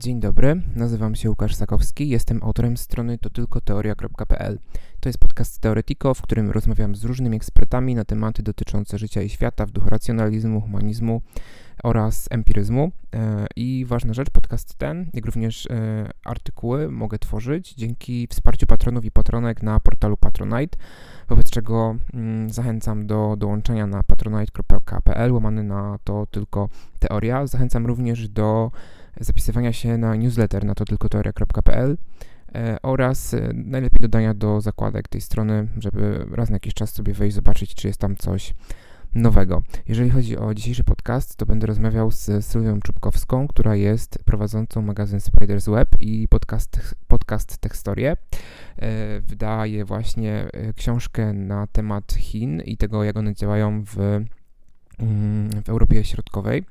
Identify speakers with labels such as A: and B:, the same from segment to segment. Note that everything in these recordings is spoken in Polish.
A: Dzień dobry, nazywam się Łukasz Sakowski, jestem autorem strony totylkoteoria.pl. To jest podcast Teoretiko, w którym rozmawiam z różnymi ekspertami na tematy dotyczące życia i świata w duchu racjonalizmu, humanizmu oraz empiryzmu. E, I ważna rzecz, podcast ten, jak również e, artykuły mogę tworzyć dzięki wsparciu patronów i patronek na portalu Patronite, wobec czego mm, zachęcam do dołączenia na patronite.pl, łamany na to tylko teoria. Zachęcam również do zapisywania się na newsletter na to tylko teoria.pl e, oraz e, najlepiej dodania do zakładek tej strony, żeby raz na jakiś czas sobie wejść, zobaczyć, czy jest tam coś nowego. Jeżeli chodzi o dzisiejszy podcast, to będę rozmawiał z Sylwią Czubkowską, która jest prowadzącą magazyn Spiders Web i podcast, podcast Tekstorie. E, wydaje właśnie książkę na temat Chin i tego, jak one działają w w Europie Środkowej.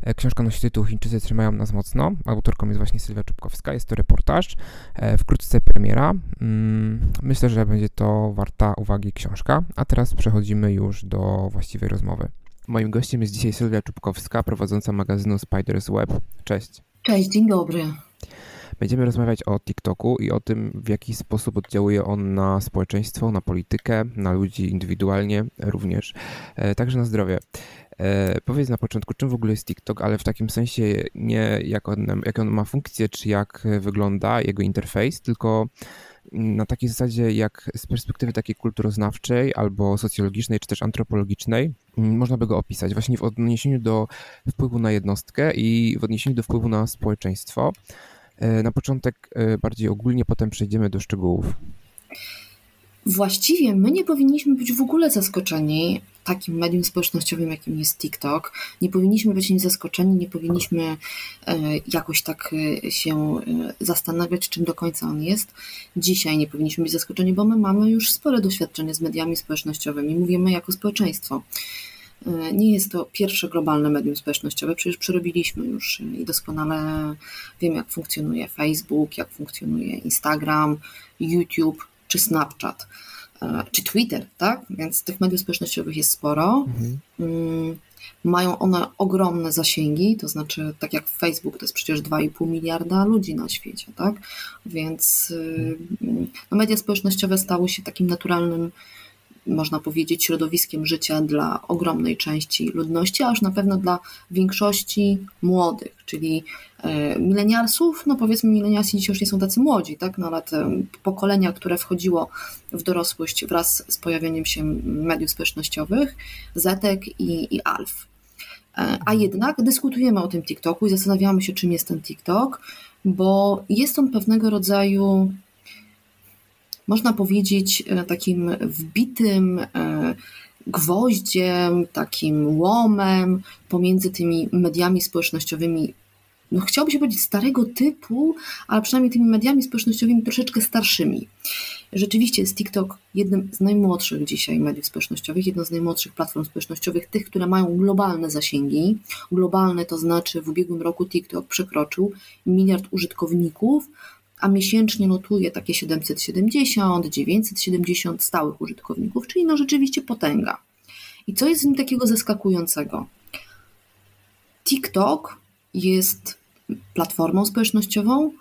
A: E, książka nosi tytuł Chińczycy trzymają nas mocno. Autorką jest właśnie Sylwia Czubkowska. Jest to reportaż. E, wkrótce premiera. Mm, myślę, że będzie to warta uwagi książka. A teraz przechodzimy już do właściwej rozmowy. Moim gościem jest dzisiaj Sylwia Czubkowska, prowadząca magazynu Spiders Web. Cześć.
B: Cześć, dzień dobry.
A: Będziemy rozmawiać o TikToku i o tym, w jaki sposób oddziałuje on na społeczeństwo, na politykę, na ludzi indywidualnie również, e, także na zdrowie. E, powiedz na początku, czym w ogóle jest TikTok, ale w takim sensie nie jak on, jak on ma funkcję, czy jak wygląda jego interfejs, tylko na takiej zasadzie, jak z perspektywy takiej kulturoznawczej albo socjologicznej, czy też antropologicznej, można by go opisać właśnie w odniesieniu do wpływu na jednostkę i w odniesieniu do wpływu na społeczeństwo. E, na początek e, bardziej ogólnie, potem przejdziemy do szczegółów.
B: Właściwie my nie powinniśmy być w ogóle zaskoczeni takim medium społecznościowym, jakim jest TikTok. Nie powinniśmy być nim zaskoczeni, nie powinniśmy e, jakoś tak się zastanawiać, czym do końca on jest. Dzisiaj nie powinniśmy być zaskoczeni, bo my mamy już spore doświadczenie z mediami społecznościowymi. Mówimy jako społeczeństwo. E, nie jest to pierwsze globalne medium społecznościowe, przecież przerobiliśmy już i doskonale wiem, jak funkcjonuje Facebook, jak funkcjonuje Instagram, YouTube czy Snapchat, e, czy Twitter, tak? Więc tych mediów społecznościowych jest sporo. Mhm. Mm, mają one ogromne zasięgi, to znaczy, tak jak Facebook, to jest przecież 2,5 miliarda ludzi na świecie, tak? Więc y, mhm. no, media społecznościowe stały się takim naturalnym można powiedzieć, środowiskiem życia dla ogromnej części ludności, a już na pewno dla większości młodych, czyli e, milenialsów, no powiedzmy milenialsi dzisiaj już nie są tacy młodzi, tak, no ale pokolenia, które wchodziło w dorosłość wraz z pojawieniem się mediów społecznościowych, Zetek i, i Alf. E, a jednak dyskutujemy o tym TikToku i zastanawiamy się, czym jest ten TikTok, bo jest on pewnego rodzaju można powiedzieć, e, takim wbitym e, gwoździem, takim łomem pomiędzy tymi mediami społecznościowymi, no chciałoby się powiedzieć starego typu, ale przynajmniej tymi mediami społecznościowymi troszeczkę starszymi. Rzeczywiście jest TikTok jednym z najmłodszych dzisiaj mediów społecznościowych, jedną z najmłodszych platform społecznościowych, tych, które mają globalne zasięgi. Globalne to znaczy w ubiegłym roku TikTok przekroczył miliard użytkowników, a miesięcznie notuje takie 770, 970 stałych użytkowników, czyli no rzeczywiście potęga. I co jest w nim takiego zaskakującego? TikTok jest platformą społecznościową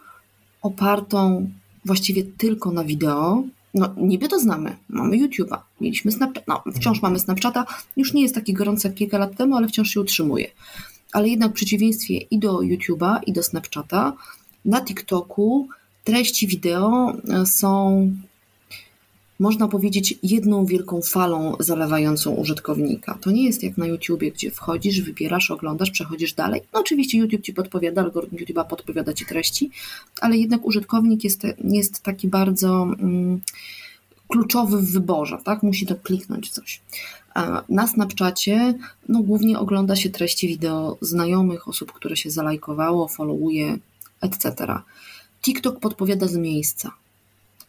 B: opartą właściwie tylko na wideo. No, niby to znamy. Mamy YouTube'a, mieliśmy Snapchat, no, wciąż mamy Snapchata. Już nie jest taki gorący jak kilka lat temu, ale wciąż się utrzymuje. Ale jednak w przeciwieństwie i do YouTube'a, i do Snapchata, na TikToku treści wideo e, są, można powiedzieć, jedną wielką falą zalewającą użytkownika. To nie jest jak na YouTubie, gdzie wchodzisz, wybierasz, oglądasz, przechodzisz dalej. No oczywiście YouTube ci podpowiada, algorytm YouTube'a podpowiada ci treści, ale jednak użytkownik jest, jest taki bardzo mm, kluczowy w wyborze, tak? Musi to kliknąć coś. Na Snapchacie no, głównie ogląda się treści wideo znajomych, osób, które się zalajkowało, followuje, etc. TikTok podpowiada z miejsca.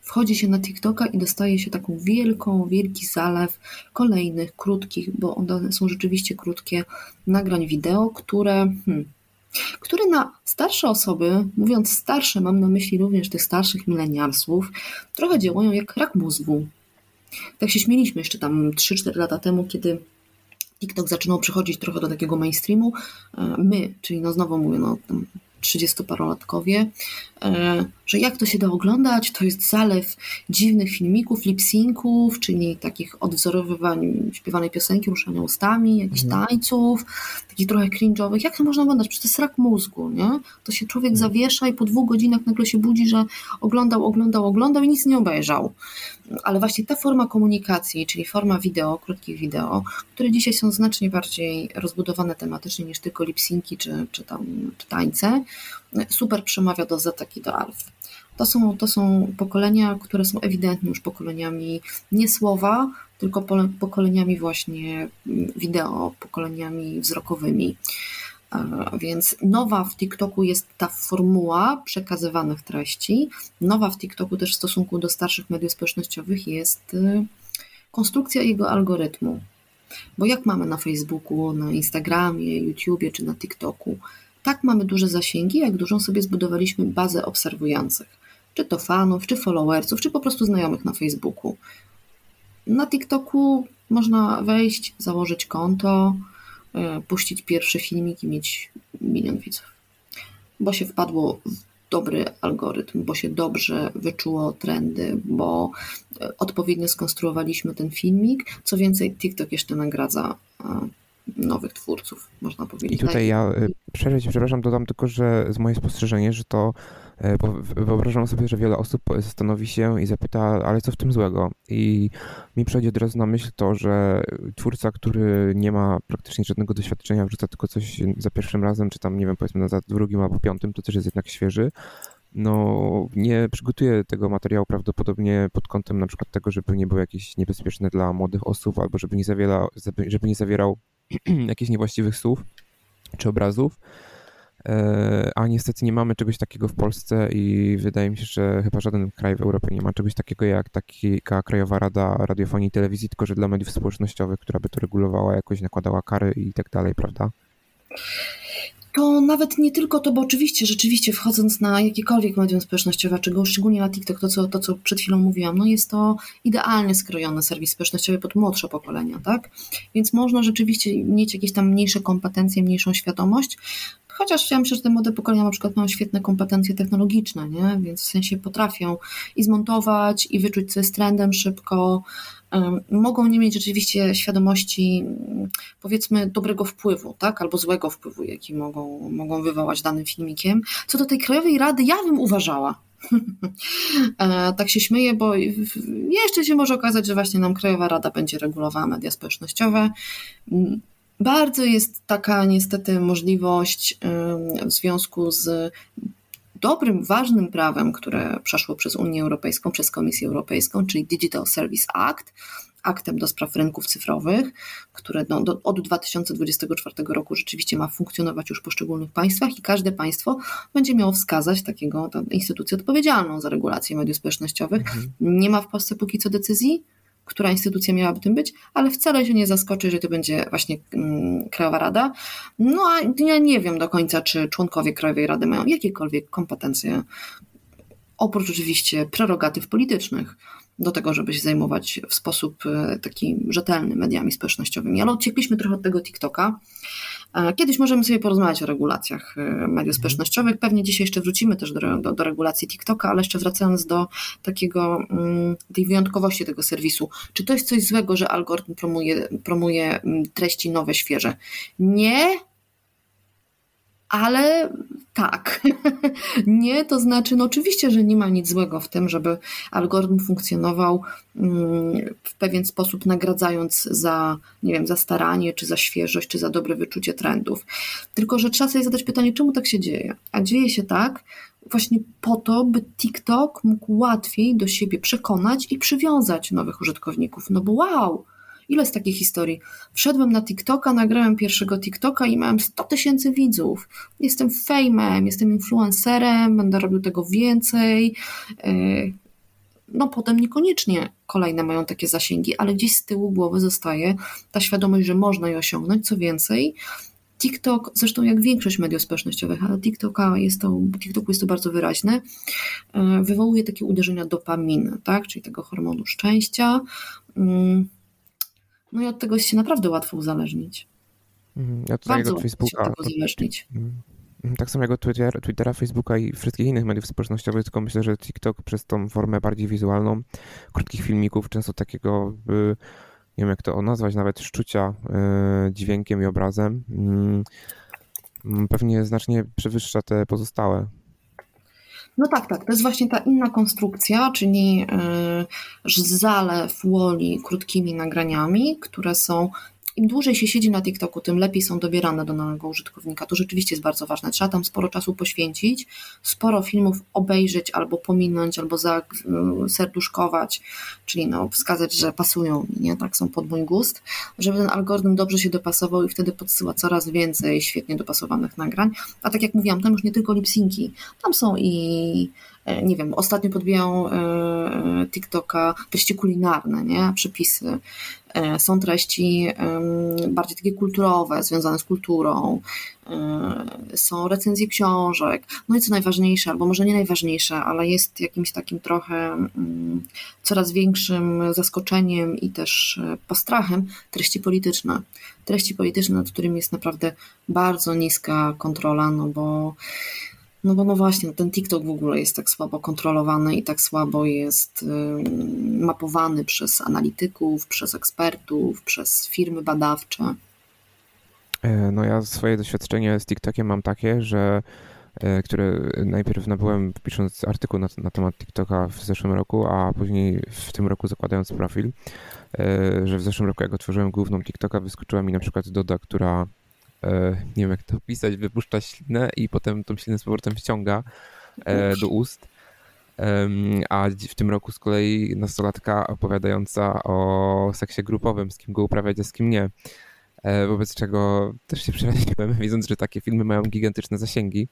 B: Wchodzi się na TikToka i dostaje się taką wielką, wielki zalew kolejnych, krótkich, bo one są rzeczywiście krótkie, nagrań wideo, które, hmm, które na starsze osoby, mówiąc starsze, mam na myśli również tych starszych milenialsów, trochę działają jak rak mózgu. Tak się śmieliśmy jeszcze tam 3-4 lata temu, kiedy TikTok zaczynał przychodzić trochę do takiego mainstreamu. E, my, czyli no znowu mówię, no trzydziestoparolatkowie, e, że jak to się da oglądać, to jest zalew dziwnych filmików, lip-synków, czyli takich odwzorowywań śpiewanej piosenki, ruszania ustami, jakichś mhm. tańców, takich trochę cringe'owych. Jak to można oglądać? Przecież to jest rak mózgu, nie? To się człowiek mhm. zawiesza i po dwóch godzinach nagle się budzi, że oglądał, oglądał, oglądał i nic nie obejrzał. Ale właśnie ta forma komunikacji, czyli forma wideo, krótkich wideo, które dzisiaj są znacznie bardziej rozbudowane tematycznie niż tylko lip-synki czy, czy, tam, czy tańce, super przemawia do Zetek i do Alf. To są, to są pokolenia, które są ewidentnie już pokoleniami nie słowa, tylko pokoleniami właśnie wideo, pokoleniami wzrokowymi. Więc nowa w TikToku jest ta formuła przekazywanych treści. Nowa w TikToku też w stosunku do starszych mediów społecznościowych jest y, konstrukcja jego algorytmu. Bo jak mamy na Facebooku, na Instagramie, YouTubie czy na TikToku, tak mamy duże zasięgi, jak dużą sobie zbudowaliśmy bazę obserwujących. Czy to fanów, czy followersów, czy po prostu znajomych na Facebooku. Na TikToku można wejść, założyć konto, e, puścić pierwszy filmik i mieć milion widzów. Bo się wpadło w dobry algorytm, bo się dobrze wyczuło trendy, bo e, odpowiednio skonstruowaliśmy ten filmik. Co więcej, TikTok jeszcze nagradza e, nowych twórców, można powiedzieć.
A: I tutaj ja y, przerwę przepraszam, dodam tylko, że z moje spostrzeżenie, że to e, wyobrażam sobie, że wiele osób zastanowi się i zapyta, ale co w tym złego? I mi przychodzi od razu na myśl to, że twórca, który nie ma praktycznie żadnego doświadczenia, wrzuca tylko coś za pierwszym razem, czy tam, nie wiem, powiedzmy za drugim albo piątym, to też jest jednak świeży, no nie przygotuje tego materiału prawdopodobnie pod kątem na przykład tego, żeby nie był jakiś niebezpieczny dla młodych osób, albo żeby nie zawierał, żeby nie zawierał jakichś niewłaściwych słów czy obrazów. E, a niestety nie mamy czegoś takiego w Polsce i wydaje mi się, że chyba żaden kraj w Europie nie ma czegoś takiego jak taka Krajowa Rada Radiofonii i Telewizji, tylko że dla mediów społecznościowych, która by to regulowała, jakoś nakładała kary i tak dalej, prawda?
B: To nawet nie tylko to, bo oczywiście, rzeczywiście wchodząc na jakiekolwiek medium społecznościowe, czego szczególnie na TikTok, to co, to co przed chwilą mówiłam, no jest to idealnie skrojony serwis społecznościowy pod młodsze pokolenia, tak? Więc można rzeczywiście mieć jakieś tam mniejsze kompetencje, mniejszą świadomość, Chociaż ja myślę, że te młode pokolenia na przykład mają świetne kompetencje technologiczne, nie? więc w sensie potrafią i zmontować, i wyczuć, co jest trendem szybko. Mogą nie mieć rzeczywiście świadomości, powiedzmy, dobrego wpływu, tak? albo złego wpływu, jaki mogą, mogą wywołać danym filmikiem. Co do tej Krajowej Rady, ja bym uważała, e, tak się śmieję, bo jeszcze się może okazać, że właśnie nam Krajowa Rada będzie regulowała media społecznościowe. Bardzo jest taka niestety możliwość w związku z dobrym, ważnym prawem, które przeszło przez Unię Europejską, przez Komisję Europejską, czyli Digital Service Act, aktem do spraw rynków cyfrowych, które no, do, od 2024 roku rzeczywiście ma funkcjonować już w poszczególnych państwach i każde państwo będzie miało wskazać takiego instytucję odpowiedzialną za regulację mediów społecznościowych. Mhm. Nie ma w Polsce póki co decyzji, która instytucja miałaby tym być, ale wcale się nie zaskoczy, że to będzie właśnie mm, Krajowa Rada. No a ja nie wiem do końca, czy członkowie Krajowej Rady mają jakiekolwiek kompetencje, oprócz oczywiście prerogatyw politycznych do tego, żeby się zajmować w sposób e, taki rzetelny mediami społecznościowymi. Ale uciekliśmy trochę od tego TikToka. E, kiedyś możemy sobie porozmawiać o regulacjach e, mediów mhm. społecznościowych. Pewnie dzisiaj jeszcze wrócimy też do, do, do regulacji TikToka, ale jeszcze wracając do takiego, mm, tej wyjątkowości tego serwisu. Czy to jest coś złego, że algorytm promuje, promuje mm, treści nowe, świeże? Nie, ale tak. nie, to znaczy, no oczywiście, że nie ma nic złego w tym, żeby algorytm funkcjonował mm, w pewien sposób, nagradzając za, nie wiem, za staranie, czy za świeżość, czy za dobre wyczucie trendów. Tylko, że trzeba sobie zadać pytanie, czemu tak się dzieje? A dzieje się tak, właśnie po to, by TikTok mógł łatwiej do siebie przekonać i przywiązać nowych użytkowników. No bo wow, Ile z takich historii? Wszedłem na TikToka, nagrałem pierwszego TikToka i miałem 100 tysięcy widzów. Jestem fejmem, jestem influencerem, będę robił tego więcej. E, no potem niekoniecznie kolejne mają takie zasięgi, ale gdzieś z tyłu głowy zostaje ta świadomość, że można je osiągnąć. Co więcej, TikTok, zresztą jak większość mediów społecznościowych, ale TikToka jest to, TikToku jest to bardzo wyraźne, e, wywołuje takie uderzenia dopaminy, tak? czyli tego hormonu szczęścia. No i od tego się naprawdę łatwo uzależnić.
A: Mhm. Ja Bardzo
B: od Facebooka. Się od tego uzależnić. Mhm.
A: Tak samo jak od Twittera, Twittera, Facebooka i wszystkich innych mediów społecznościowych, tylko myślę, że TikTok przez tą formę bardziej wizualną, krótkich filmików, często takiego, nie wiem jak to nazwać, nawet szczucia e, dźwiękiem i obrazem, mm, mm, pewnie znacznie przewyższa te pozostałe.
B: No tak, tak. To jest właśnie ta inna konstrukcja, czyli yy, zalew woli krótkimi nagraniami, które są im dłużej się siedzi na TikToku, tym lepiej są dobierane do nowego użytkownika. To rzeczywiście jest bardzo ważne. Trzeba tam sporo czasu poświęcić, sporo filmów obejrzeć albo pominąć, albo serduszkować, czyli no, wskazać, że pasują nie? Tak są pod mój gust, żeby ten algorytm dobrze się dopasował i wtedy podsyła coraz więcej świetnie dopasowanych nagrań. A tak jak mówiłam, tam już nie tylko lipsinki, tam są i e, nie wiem, ostatnio podbijają e, e, TikToka treści kulinarne, nie? Przepisy E, są treści bardziej takie kulturowe, związane z kulturą, e, są recenzje książek, no i co najważniejsze, albo może nie najważniejsze, ale jest jakimś takim trochę coraz większym zaskoczeniem i też e, postrachem treści polityczne. Treści polityczne, nad którymi jest naprawdę bardzo niska kontrola, no bo no bo no właśnie, ten TikTok w ogóle jest tak słabo kontrolowany i tak słabo jest mapowany przez analityków, przez ekspertów, przez firmy badawcze.
A: E, no ja swoje doświadczenie z TikTokiem mam takie, że e, które najpierw nabyłem pisząc artykuł na, na, temat TikToka w zeszłym roku, a później w tym roku zakładając profil, e, że w zeszłym roku jak otworzyłem główną TikToka wyskoczyła mi na przykład Doda, która nie wiem jak to opisać, wypuszcza ślinę i potem tą ślinę z powrotem wciąga e, do ust. A w tym roku z kolei nastolatka opowiadająca o seksie grupowym, z kim go uprawiać, a z kim nie. E, wobec czego też się przeraziłem, widząc, że takie filmy mają gigantyczne zasięgi.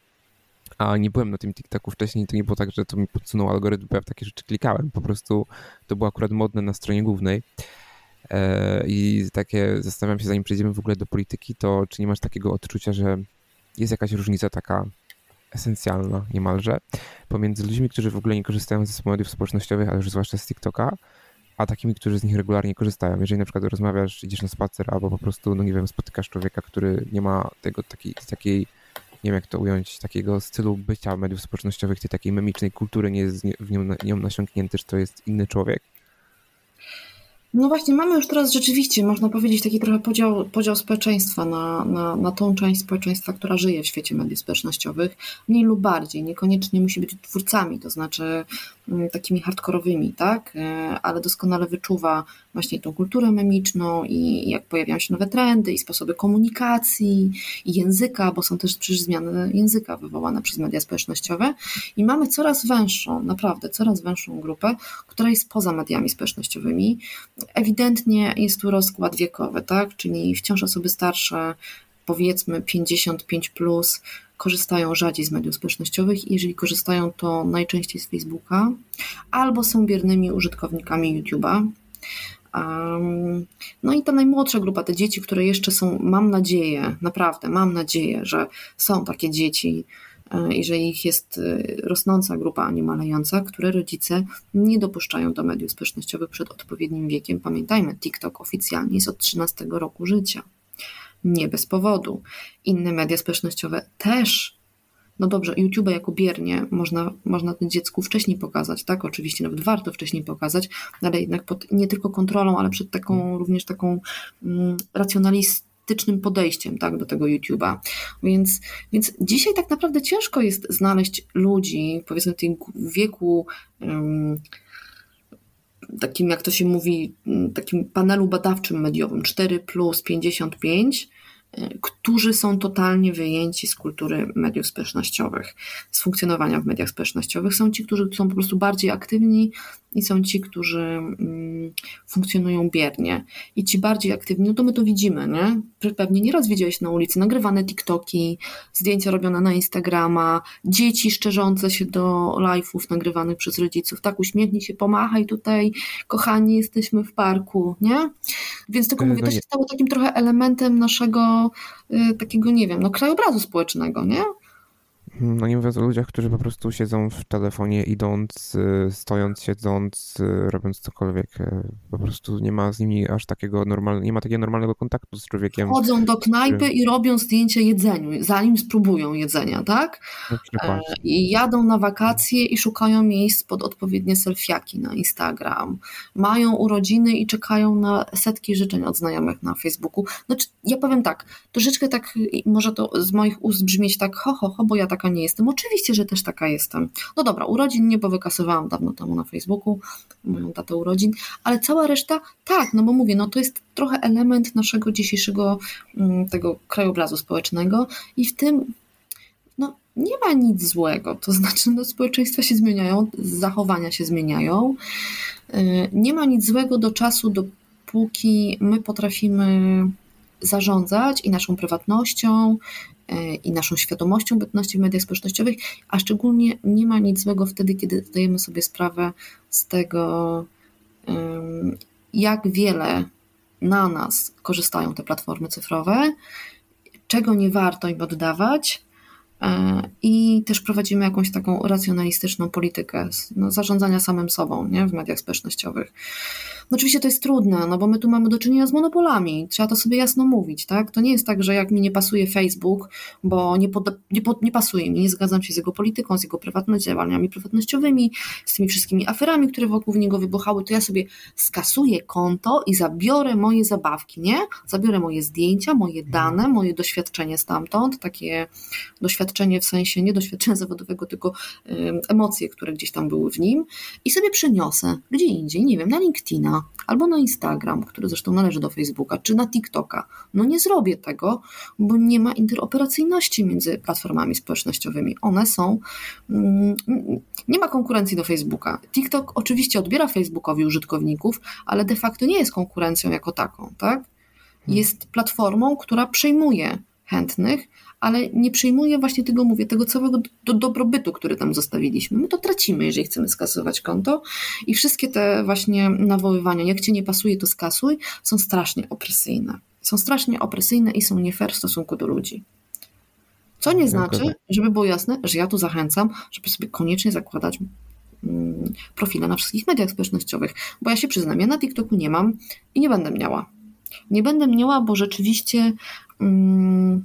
A: A nie byłem na tym TikToku wcześniej, to nie było tak, że to mi podsunął algorytm, bo ja w takie rzeczy klikałem. Po prostu to było akurat modne na stronie głównej. E, I takie zastanawiam się, zanim przejdziemy w ogóle do polityki, to czy nie masz takiego odczucia, że jest jakaś różnica taka esencjalna niemalże pomiędzy ludźmi, którzy w ogóle nie korzystają ze mediów społecznościowych, ale już zwłaszcza z TikToka, a takimi, którzy z nich regularnie korzystają. Jeżeli na przykład rozmawiasz, idziesz na spacer, albo po prostu, no nie wiem, spotykasz człowieka, który nie ma tego takiej, takiej nie wiem jak to ująć, takiego stylu bycia mediów społecznościowych, tej takiej memicznej kultury nie jest w nią, nią nasiąknięty, że to jest inny człowiek,
B: no właśnie, mamy już teraz rzeczywiście, można powiedzieć, taki trochę podział, podział społeczeństwa na, na, na tą część społeczeństwa, która żyje w świecie mediów społecznościowych, mniej lub bardziej, niekoniecznie musi być twórcami, to znaczy takimi hardkorowymi, tak, e, ale doskonale wyczuwa właśnie tą kulturę memiczną i jak pojawiają się nowe trendy i sposoby komunikacji i języka, bo są też przecież zmiany języka wywołane przez media społecznościowe. I mamy coraz węższą, naprawdę coraz węższą grupę, która jest poza mediami społecznościowymi, Ewidentnie jest tu rozkład wiekowy, tak? Czyli wciąż osoby starsze, powiedzmy 55 plus, korzystają rzadziej z mediów społecznościowych jeżeli korzystają, to najczęściej z Facebooka, albo są biernymi użytkownikami YouTube'a. No i ta najmłodsza grupa, te dzieci, które jeszcze są, mam nadzieję, naprawdę mam nadzieję, że są takie dzieci, E, i że ich jest e, rosnąca grupa, a malejąca, które rodzice nie dopuszczają do mediów społecznościowych przed odpowiednim wiekiem. Pamiętajmy, TikTok oficjalnie jest od 13 roku życia. Nie bez powodu. Inne media społecznościowe też no dobrze, YouTube jako biernie można, można tym dziecku wcześniej pokazać, tak? Oczywiście nawet warto wcześniej pokazać, ale jednak pod nie tylko kontrolą, ale przed taką również taką mm, praktycznym podejściem tak, do tego YouTube'a. Więc, więc dzisiaj tak naprawdę ciężko jest znaleźć ludzi, powiedzmy w tym wieku um, takim, jak to się mówi, takim panelu badawczym mediowym 4 plus 55, którzy są totalnie wyjęci z kultury mediów społecznościowych, z funkcjonowania w mediach społecznościowych. Są ci, którzy są po prostu bardziej aktywni i są ci, którzy mm, funkcjonują biernie. I ci bardziej aktywni, no to my to widzimy, nie? Pewnie nieraz widziałeś na ulicy nagrywane TikToki, zdjęcia robione na Instagrama, dzieci szczerzące się do live'ów nagrywanych przez rodziców. Tak, uśmiechnij się, pomachaj tutaj, kochani, jesteśmy w parku, nie? Więc tylko mówię, to się stało takim trochę elementem naszego y, takiego, nie wiem, no krajobrazu społecznego, nie?
A: No nie mówiąc o ludziach, którzy po prostu siedzą w telefonie, idąc, y, stojąc, siedząc, y, robiąc cokolwiek. Y, po prostu nie ma z nimi aż takiego normalnego, nie ma takiego normalnego kontaktu z człowiekiem.
B: Chodzą do knajpy i robią zdjęcie jedzeniu, zanim spróbują jedzenia, tak? E, I jadą na wakacje i szukają miejsc pod odpowiednie selfiaki na Instagram. Mają urodziny i czekają na setki życzeń od znajomych na Facebooku. Znaczy, ja powiem tak, troszeczkę tak, może to z moich ust brzmieć tak ho, ho, ho, bo ja taka nie jestem. Oczywiście, że też taka jestem. No dobra, urodzin nie, bo wykasowałam dawno temu na Facebooku moją datę urodzin, ale cała reszta tak, no bo mówię, no to jest trochę element naszego dzisiejszego mm, tego krajobrazu społecznego i w tym no, nie ma nic złego. To znaczy, no, społeczeństwa się zmieniają, zachowania się zmieniają. Y, nie ma nic złego do czasu, dopóki my potrafimy zarządzać i naszą prywatnością, i naszą świadomością bytności w mediach społecznościowych, a szczególnie nie ma nic złego wtedy, kiedy zdajemy sobie sprawę z tego, jak wiele na nas korzystają te platformy cyfrowe, czego nie warto im oddawać. E, I też prowadzimy jakąś taką racjonalistyczną politykę no, zarządzania samym sobą nie? w mediach społecznościowych. No oczywiście to jest trudne, no bo my tu mamy do czynienia z monopolami, trzeba to sobie jasno mówić, tak? To nie jest tak, że jak mi nie pasuje Facebook, bo nie, pod, nie, pod, nie pasuje mi, nie zgadzam się z jego polityką, z jego prywatnymi działaniami prywatnościowymi, z tymi wszystkimi aferami, które wokół niego wybuchały, to ja sobie skasuję konto i zabiorę moje zabawki, nie? Zabiorę moje zdjęcia, moje dane, moje doświadczenie stamtąd, takie doświadczenie w sensie nie doświadczenia zawodowego, tylko emocje, które gdzieś tam były w nim i sobie przeniosę gdzie indziej, nie wiem, na LinkedIna, albo na Instagram, który zresztą należy do Facebooka, czy na TikToka. No nie zrobię tego, bo nie ma interoperacyjności między platformami społecznościowymi. One są. Mm, nie ma konkurencji do Facebooka. TikTok oczywiście odbiera Facebookowi użytkowników, ale de facto nie jest konkurencją jako taką, tak? Hmm. Jest platformą, która przejmuje chętnych, ale nie przyjmuje właśnie tego, mówię, tego całego do, dobrobytu, który tam zostawiliśmy. My to tracimy, jeżeli chcemy skasować konto i wszystkie te właśnie nawoływania, jak Cię nie pasuje, to skasuj, są strasznie opresyjne. Są strasznie opresyjne i są nie fair w stosunku do ludzi. Co nie znaczy, żeby było jasne, że ja tu zachęcam, żeby sobie koniecznie zakładać mm, profile na wszystkich mediach społecznościowych, bo ja się przyznam, ja na TikToku nie mam i nie będę miała. Nie będę miała, bo rzeczywiście mm,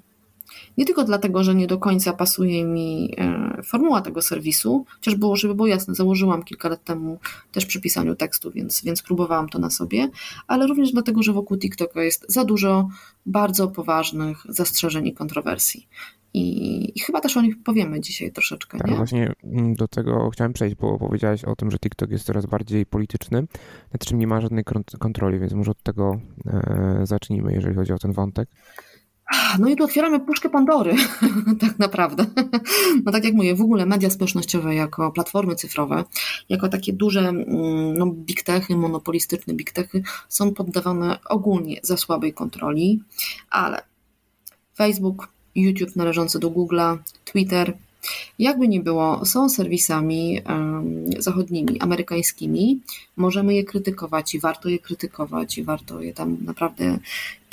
B: nie tylko dlatego, że nie do końca pasuje mi e, formuła tego serwisu, chociaż było, żeby było jasne, założyłam kilka lat temu też przy pisaniu tekstu, więc, więc próbowałam to na sobie, ale również dlatego, że wokół TikToka jest za dużo bardzo poważnych zastrzeżeń i kontrowersji. I, I, chyba też o nich powiemy dzisiaj troszeczkę.
A: Tak,
B: nie?
A: właśnie mm, do tego chciałem przejść, bo powiedziałaś o tym, że TikTok jest coraz bardziej polityczny, nad czym nie ma żadnej kontroli, więc może od tego e, zacznijmy, jeżeli chodzi o ten wątek.
B: No i tu otwieramy puszkę Pandory, tak naprawdę. No tak jak mówię, w ogóle media społecznościowe jako platformy cyfrowe, jako takie duże mm, no, big techy, monopolistyczne big techy są poddawane ogólnie za słabej kontroli, ale Facebook, YouTube należący do Google'a, Twitter, jakby nie było, są serwisami zachodnimi, amerykańskimi. Możemy je krytykować i warto je krytykować i warto je tam naprawdę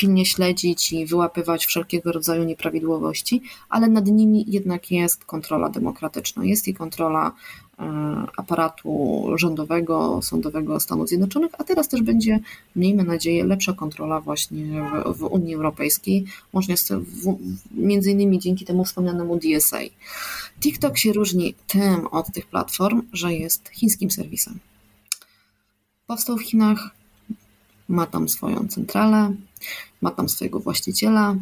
B: pilnie śledzić i wyłapywać wszelkiego rodzaju nieprawidłowości, ale nad nimi jednak jest kontrola demokratyczna, jest i kontrola e, aparatu rządowego, sądowego Stanów Zjednoczonych, a teraz też będzie, miejmy nadzieję, lepsza kontrola właśnie w, w Unii Europejskiej, w, między innymi dzięki temu wspomnianemu DSA. TikTok się różni tym od tych platform, że jest chińskim serwisem. Powstał w Chinach, ma tam swoją centralę, ma tam swojego właściciela,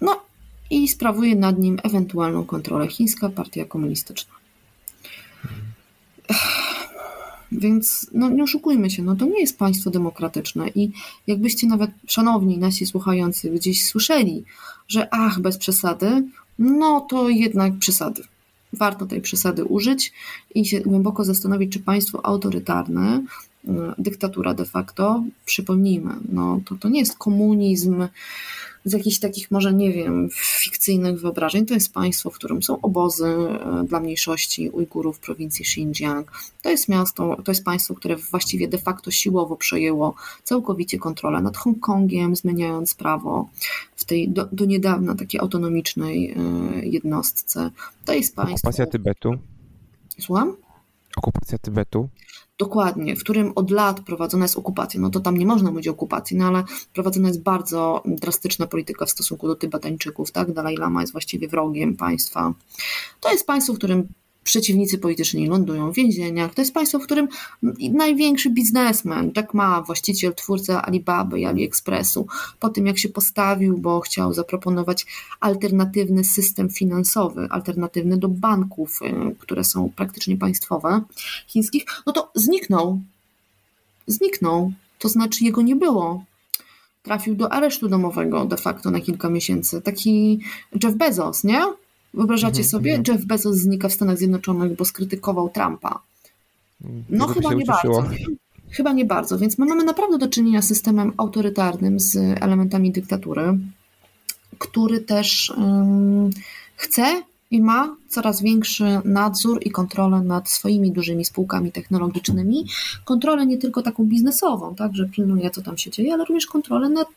B: no i sprawuje nad nim ewentualną kontrolę chińska partia komunistyczna. Więc no, nie oszukujmy się, no to nie jest państwo demokratyczne i jakbyście nawet, szanowni nasi słuchający, gdzieś słyszeli, że ach, bez przesady, no to jednak przesady. Warto tej przesady użyć i się głęboko zastanowić, czy państwo autorytarne, y, dyktatura de facto, przypomnijmy, no to, to nie jest komunizm z jakichś takich może, nie wiem, fikcyjnych wyobrażeń. To jest państwo, w którym są obozy e, dla mniejszości Ujgurów w prowincji Xinjiang. To jest miasto, to jest państwo, które właściwie de facto siłowo przejęło całkowicie kontrolę nad Hongkongiem, zmieniając prawo w tej do, do niedawna takiej autonomicznej e, jednostce. To jest państwo...
A: Okupacja Tybetu.
B: Słucham?
A: Okupacja Tybetu.
B: Dokładnie, w którym od lat prowadzona jest okupacja. No to tam nie można mówić o okupacji, no ale prowadzona jest bardzo drastyczna polityka w stosunku do Tybetańczyków, tak? Dalaj Lama jest właściwie wrogiem państwa. To jest państwo, w którym przeciwnicy polityczni lądują w więzieniach. To jest państwo, w którym największy biznesmen, Jack Ma, właściciel, twórca Alibaby i AliExpressu, po tym jak się postawił, bo chciał zaproponować alternatywny system finansowy, alternatywny do banków, y, które są praktycznie państwowe, chińskich, no to zniknął. Zniknął. To znaczy jego nie było trafił do aresztu domowego de facto na kilka miesięcy. Taki Jeff Bezos, nie? Wyobrażacie mhm, sobie? Mhm. Jeff Bezos znika w Stanach Zjednoczonych, bo skrytykował Trumpa. No chyba nie ucieszyło. bardzo. Chyba nie bardzo, więc my mamy naprawdę do czynienia z systemem autorytarnym, z elementami dyktatury, który też um, chce i ma coraz większy nadzór i kontrolę nad swoimi dużymi spółkami technologicznymi. Kontrolę nie tylko taką biznesową, tak, że pilnuje, co tam się dzieje, ale również kontrolę nad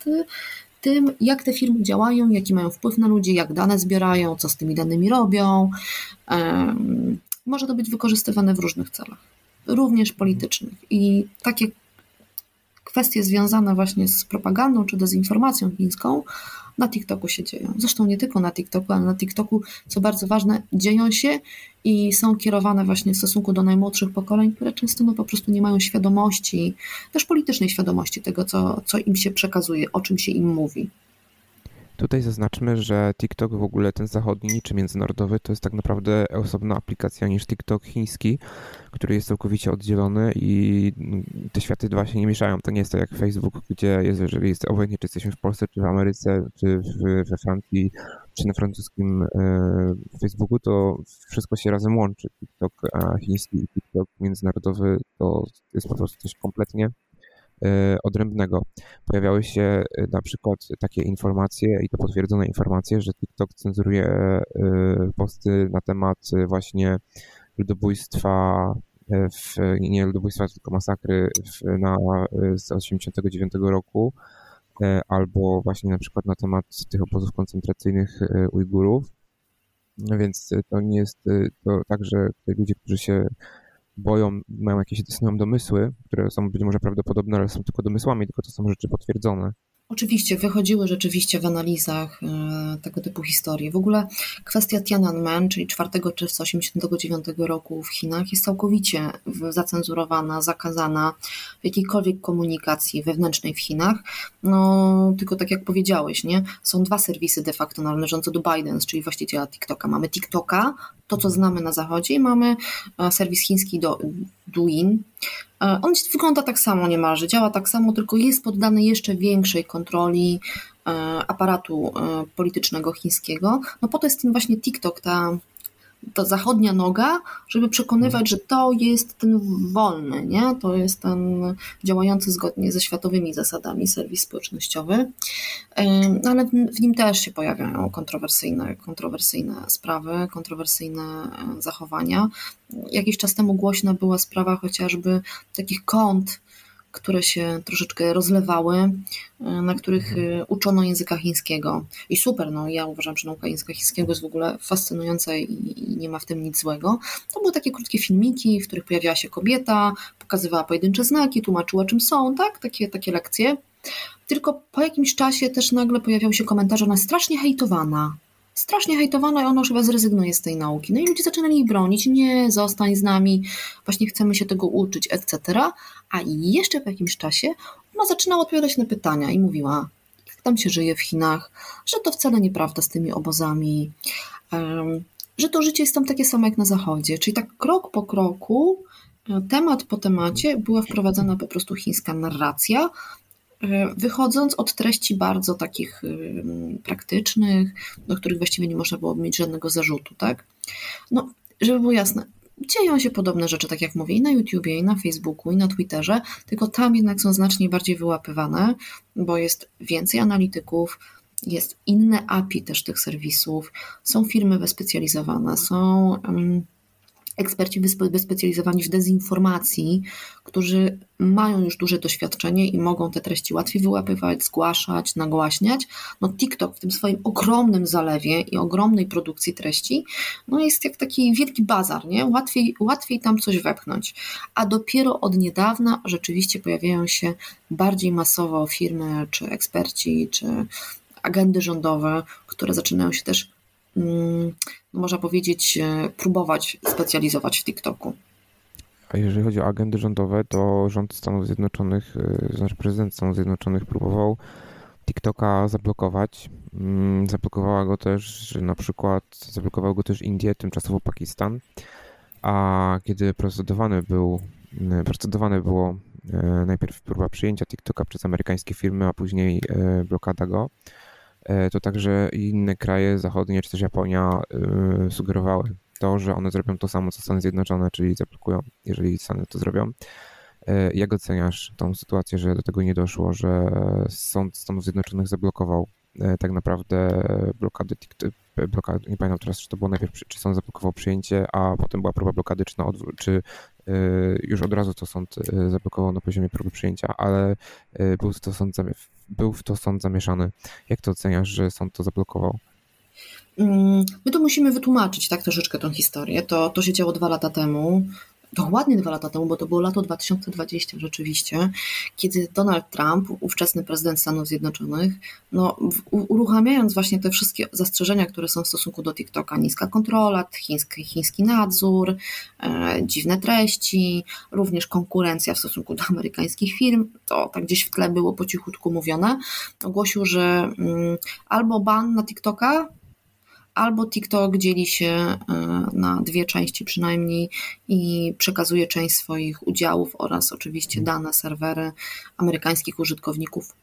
B: tym, jak te firmy działają, jaki mają wpływ na ludzi, jak dane zbierają, co z tymi danymi robią. Może to być wykorzystywane w różnych celach, również politycznych. I takie kwestie związane właśnie z propagandą czy dezinformacją chińską na TikToku się dzieją. Zresztą nie tylko na TikToku, ale na TikToku, co bardzo ważne, dzieją się i są kierowane właśnie w stosunku do najmłodszych pokoleń, które często no, po prostu nie mają świadomości, też politycznej świadomości tego, co, co im się przekazuje, o czym się im mówi.
A: Tutaj zaznaczmy, że TikTok w ogóle ten zachodni czy międzynarodowy to jest tak naprawdę osobna aplikacja niż TikTok chiński, który jest całkowicie oddzielony i te światy dwa się nie mieszają. To nie jest to jak Facebook, gdzie jest, jeżeli jest obojętnie czy jesteśmy w Polsce, czy w Ameryce, czy w, we Francji, czy na francuskim e, Facebooku, to wszystko się razem łączy. TikTok chiński i TikTok międzynarodowy to jest po prostu coś kompletnie odrębnego. Pojawiały się e, na przykład takie informacje i to potwierdzone informacje, że TikTok cenzuruje e, posty na temat właśnie ludobójstwa w, nie ludobójstwa, tylko masakry w, na, z 1989 roku, albo właśnie na przykład na temat tych obozów koncentracyjnych Ujgurów. No więc to nie jest to tak, że ludzie, którzy się boją, mają jakieś istnieją domysły, które są być może prawdopodobne, ale są tylko domysłami, tylko to są rzeczy potwierdzone.
B: Oczywiście, wychodziły rzeczywiście w analizach e, tego typu historii. W ogóle kwestia Tiananmen, czyli 4 czerwca 1989 roku w Chinach, jest całkowicie zacenzurowana, zakazana w jakiejkolwiek komunikacji wewnętrznej w Chinach. No, tylko tak jak powiedziałeś, nie? są dwa serwisy de facto należące do Biden, czyli właściciela TikToka. Mamy TikToka, to co znamy na zachodzie, mamy e, serwis chiński do Douyin, E, on wygląda tak samo niemalże, działa tak samo, tylko jest poddany jeszcze większej kontroli e, aparatu politycznego chińskiego. No po to jest ten właśnie TikTok, ta ta zachodnia noga, żeby przekonywać, że to jest ten wolny, nie? to jest ten działający zgodnie ze światowymi zasadami serwis społecznościowy, ale w nim też się pojawiają kontrowersyjne, kontrowersyjne sprawy, kontrowersyjne e, zachowania. Jakiś czas temu głośna była sprawa chociażby takich kont, które się troszeczkę rozlewały, e, na których e, uczono języka chińskiego. I super, no ja uważam, że nauka języka chińskiego jest w ogóle fascynująca i, nie ma w tym nic złego. To były takie krótkie filmiki, w których pojawiała się kobieta, pokazywała pojedyncze znaki, tłumaczyła czym są, tak? Takie, takie lekcje. Tylko po jakimś czasie też nagle pojawiał się komentarz, że ona strasznie hejtowana strasznie hejtowana i ona już chyba zrezygnuje z tej nauki. No i ludzie zaczynali jej bronić, nie, zostań z nami, właśnie chcemy się tego uczyć, etc. A jeszcze po jakimś czasie ona zaczynała odpowiadać na pytania i mówiła, jak tam się żyje w Chinach, że to wcale nieprawda z tymi obozami, że to życie jest tam takie samo jak na Zachodzie. Czyli tak krok po kroku, e, temat po temacie była wprowadzana po prostu chińska narracja, wychodząc od treści bardzo takich praktycznych, do których właściwie nie można było mieć żadnego zarzutu, tak? No, żeby było jasne, dzieją się podobne rzeczy, tak jak mówię, i na YouTubie, i na Facebooku, i na Twitterze, tylko tam jednak są znacznie bardziej wyłapywane, bo jest więcej analityków, jest inne API też tych serwisów, są firmy wyspecjalizowane, są um, eksperci wyspecjalizowani w dezinformacji, którzy mają już duże doświadczenie i mogą te treści łatwiej wyłapywać, zgłaszać, nagłaśniać. No TikTok w tym swoim ogromnym zalewie i ogromnej produkcji treści, no jest jak taki wielki bazar, nie? Łatwiej, łatwiej tam coś wepchnąć. A dopiero od niedawna rzeczywiście pojawiają się bardziej masowo firmy, czy eksperci, czy agendy rządowe, które zaczynają się też można powiedzieć, e, próbować specjalizować w TikToku.
A: A jeżeli chodzi o agendy rządowe, to rząd Stanów Zjednoczonych, e, znaczy prezydent Stanów Zjednoczonych próbował TikToka zablokować. Mm, zablokowała go też, na przykład zablokował go też Indie, tymczasowo Pakistan. A kiedy procedowany był, e, procedowane było najpierw próba przyjęcia TikToka przez amerykańskie firmy, a później blokada go, E, to także inne kraje zachodnie, czy też Japonia e, sugerowały to, że one zrobią to samo, co Stany Zjednoczone, czyli zablokują, jeżeli Stany to zrobią. E, jak oceniasz tą sytuację, że do tego nie doszło, że sąd Stanów Zjednoczonych zablokował tak naprawdę blokady, blokady, nie pamiętam teraz, czy to było najpierw, czy sąd zablokował przyjęcie, a potem była próba blokady, czy, na czy już od razu to sąd zablokował na poziomie próby przyjęcia, ale był to sąd był w to sąd zamieszany. Jak to oceniasz, że sąd to zablokował?
B: Mm, my to musimy wytłumaczyć tak troszeczkę tą historię. To, to się działo dwa lata temu dokładnie dwa lata temu, bo to było lato 2020 rzeczywiście, kiedy Donald Trump, ówczesny prezydent Stanów Zjednoczonych, no, uruchamiając właśnie te wszystkie zastrzeżenia, które są w stosunku do TikToka, niska kontrola, chiński, chiński nadzór, e, dziwne treści, również konkurencja w stosunku do amerykańskich firm, to tak gdzieś w tle było po cichutku mówione, ogłosił, że mm, albo ban na TikToka, albo TikTok dzieli się e, na dwie części przynajmniej i przekazuje część swoich udziałów oraz oczywiście dane serwery amerykańskich użytkowników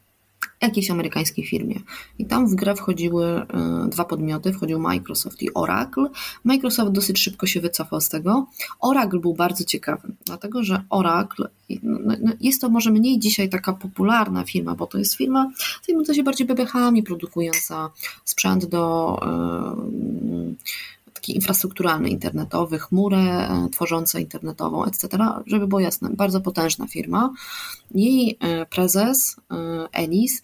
B: jakiejś amerykańskiej firmie. I tam w grę wchodziły e, dwa podmioty, wchodził Microsoft i Oracle. Microsoft dosyć szybko się wycofał z tego. Oracle był bardzo ciekawy, dlatego że Oracle no, no, no, jest to może mniej dzisiaj taka popularna firma, bo to jest firma zajmująca się bardziej bebechami, produkująca sprzęt do taki infrastrukturalny, internetowy, chmurę e, tworzące internetową, etc. Żeby było jasne, bardzo potężna firma. Jej e, prezes Elis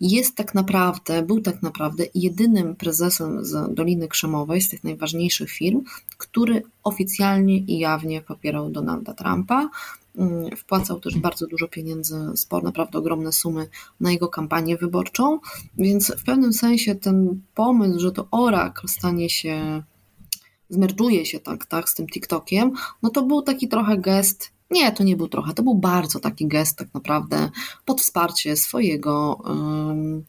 B: jest tak naprawdę, był tak naprawdę jedynym prezesem z Doliny Krzemowej, z tych najważniejszych firm, który oficjalnie i jawnie popierał Donalda Trumpa. Mm, wpłacał też bardzo dużo pieniędzy, sporo, naprawdę ogromne sumy na jego kampanię wyborczą, więc w pewnym sensie ten pomysł, że to Oracle stanie się, zmerdżuje się tak, tak z tym TikTokiem, no to był taki trochę gest nie, to nie był trochę, to był bardzo taki gest tak naprawdę pod wsparcie swojego um,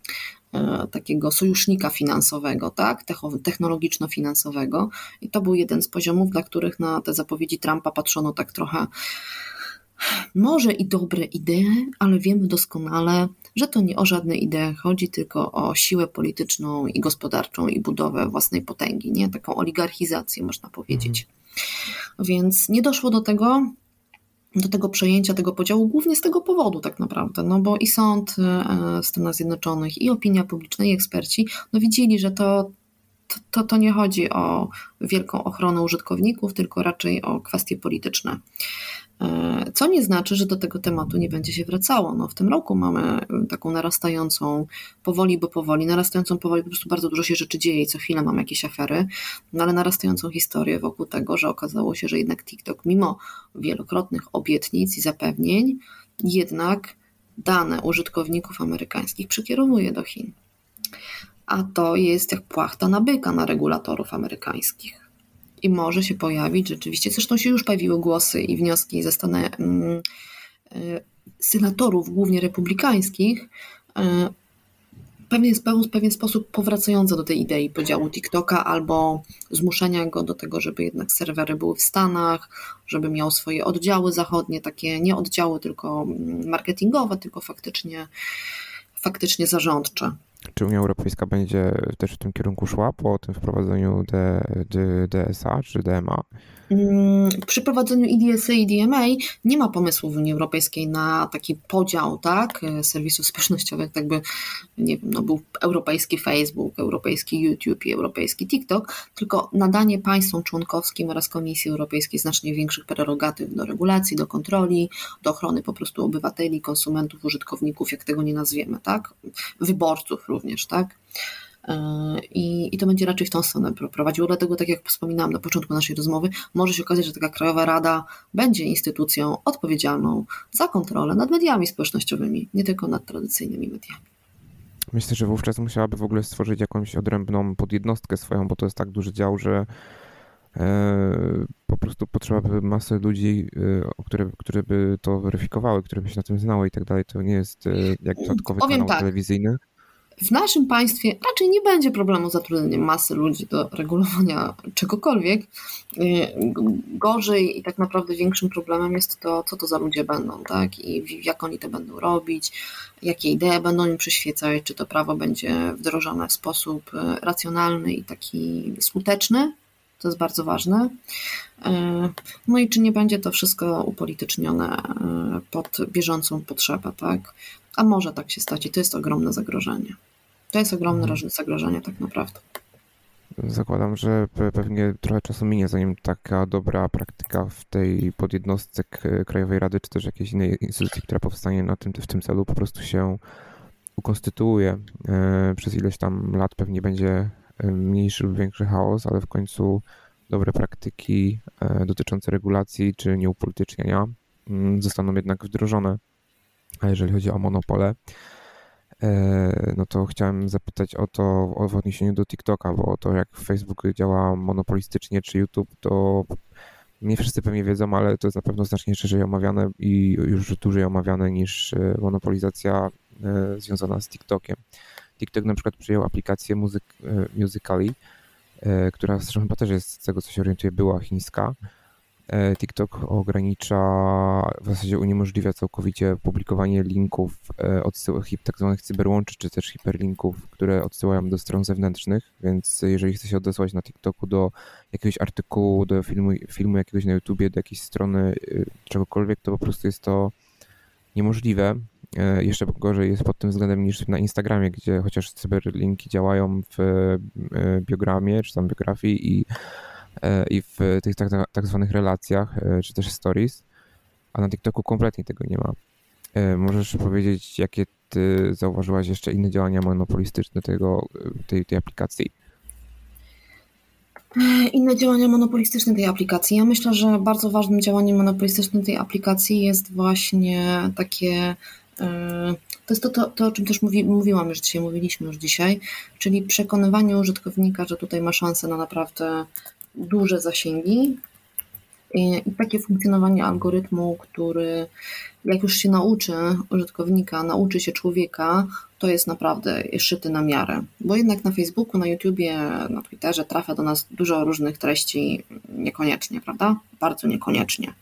B: takiego sojusznika finansowego, tak, technologiczno-finansowego. I to był jeden z poziomów, dla których na te zapowiedzi Trumpa patrzono tak trochę może i dobre idee, ale wiemy doskonale, że to nie o żadne idee chodzi, tylko o siłę polityczną i gospodarczą i budowę własnej potęgi, nie? Taką oligarchizację, można powiedzieć. Mhm. Więc nie doszło do tego, do tego przejęcia tego podziału głównie z tego powodu tak naprawdę, no bo i sąd e, Stanów Zjednoczonych i opinia publiczna i eksperci no widzieli, że to, to, to nie chodzi o wielką ochronę użytkowników, tylko raczej o kwestie polityczne. E, co nie znaczy, że do tego tematu nie będzie się wracało. No, w tym roku mamy taką narastającą, powoli, bo powoli, narastającą powoli, po prostu bardzo dużo się rzeczy dzieje i co chwilę mam jakieś afery, no ale narastającą historię wokół tego, że okazało się, że jednak TikTok, mimo wielokrotnych obietnic i zapewnień, jednak dane użytkowników amerykańskich przekierowuje do Chin. A to jest jak płachta na byka na regulatorów amerykańskich i może się pojawić rzeczywiście, zresztą się już pojawiły głosy i wnioski ze strony mm, e, senatorów, głównie republikańskich, e, pewien, w pewien sposób powracające do tej idei podziału TikToka albo zmuszenia go do tego, żeby jednak serwery były w Stanach, żeby miał swoje oddziały zachodnie, takie nie oddziały tylko mm, marketingowe, tylko faktycznie, faktycznie zarządcze.
A: Czy Unia Europejska będzie też w tym kierunku szła po tym wprowadzeniu D, D, DSA czy DMA?
B: Mm, przy prowadzeniu IDSA i DMA nie ma pomysłu w Unii Europejskiej na taki podział tak, serwisów społecznościowych, tak by nie wiem, no był europejski Facebook, europejski YouTube i europejski TikTok, tylko nadanie państwom członkowskim oraz Komisji Europejskiej znacznie większych prerogatyw do regulacji, do kontroli, do ochrony po prostu obywateli, konsumentów, użytkowników, jak tego nie nazwiemy, tak? Wyborców również, tak? I, I to będzie raczej w tą stronę prowadziło. Dlatego, tak jak wspominałam na początku naszej rozmowy, może się okazać, że taka Krajowa Rada będzie instytucją odpowiedzialną za kontrolę nad mediami społecznościowymi, nie tylko nad tradycyjnymi mediami.
A: Myślę, że wówczas musiałaby w ogóle stworzyć jakąś odrębną podjednostkę swoją, bo to jest tak duży dział, że e, po prostu potrzeba by masy ludzi, e, które, które by to weryfikowały, które by się na tym znały i tak dalej. To nie jest e, jak dodatkowy Powiem kanał tak. telewizyjny.
B: W naszym państwie raczej nie będzie problemu z zatrudnieniem masy ludzi do regulowania czegokolwiek. Y, gorzej i tak naprawdę większym problemem jest to, co to za ludzie będą, tak? I jak oni to będą robić, jakie idee będą im przyświecać, czy to prawo będzie wdrożone w sposób y, racjonalny i taki skuteczny, to jest bardzo ważne. Y, no i czy nie będzie to wszystko upolitycznione pod bieżącą potrzebę, tak? A może tak się stać i to jest ogromne zagrożenie. To jest ogromne mhm. zagrożenie tak naprawdę.
A: Zakładam, że pewnie trochę czasu minie, zanim taka dobra praktyka w tej podjednostce Krajowej Rady, czy też jakiejś innej instytucji, która powstanie na tym, w tym celu, po prostu się ukonstytuuje. E, przez ileś tam lat pewnie będzie e, mniejszy lub większy chaos, ale w końcu dobre praktyki e, dotyczące regulacji czy nieupolityczniania mm, zostaną jednak wdrożone. A jeżeli chodzi o monopole, e, no to chciałem zapytać o to w odniesieniu do TikToka, bo to jak Facebook działa monopolistycznie, czy YouTube, to nie wszyscy pewnie wiedzą, ale to jest na pewno znacznie szerzej omawiane i już dłużej omawiane niż e, monopolizacja e, związana z TikTokiem. TikTok na przykład przyjął aplikację Music, Musical.ly, która zresztą chyba też jest, z tego co się orientuję, była chińska TikTok ogranicza, w zasadzie uniemożliwia całkowicie publikowanie linków, e, odsył, tak zwanych cyberłączy, czy też hiperlinków, które odsyłają do stron zewnętrznych, więc jeżeli chce się odesłać na TikToku do jakiegoś artykułu, do filmu, filmu jakiegoś na YouTubie, do jakiejś strony, y, czegokolwiek, to po prostu jest to niemożliwe. E, jeszcze gorzej jest pod tym względem niż na Instagramie, gdzie chociaż cyberlinki działają w biogramie, czy tam biografii i E, i w tych tak, tak zwanych relacjach, e, czy też stories, a na TikToku kompletnie tego nie ma. E, możesz powiedzieć, jakie ty zauważyłaś jeszcze inne działania monopolistyczne tego, tej, tej aplikacji?
B: Inne działania monopolistyczne tej aplikacji. Ja myślę, że bardzo ważnym działaniem monopolistycznym tej aplikacji jest właśnie takie. To jest to, to, to o czym też mówi, mówiłam już dzisiaj, mówiliśmy już dzisiaj, czyli przekonywanie użytkownika, że tutaj ma szansę na naprawdę duże zasięgi i takie funkcjonowanie algorytmu, który jak już się nauczy użytkownika, nauczy się człowieka, to jest naprawdę szyty na miarę. Bo jednak na Facebooku, na YouTubie, na Twitterze trafia do nas dużo różnych treści niekoniecznie, prawda? Bardzo niekoniecznie.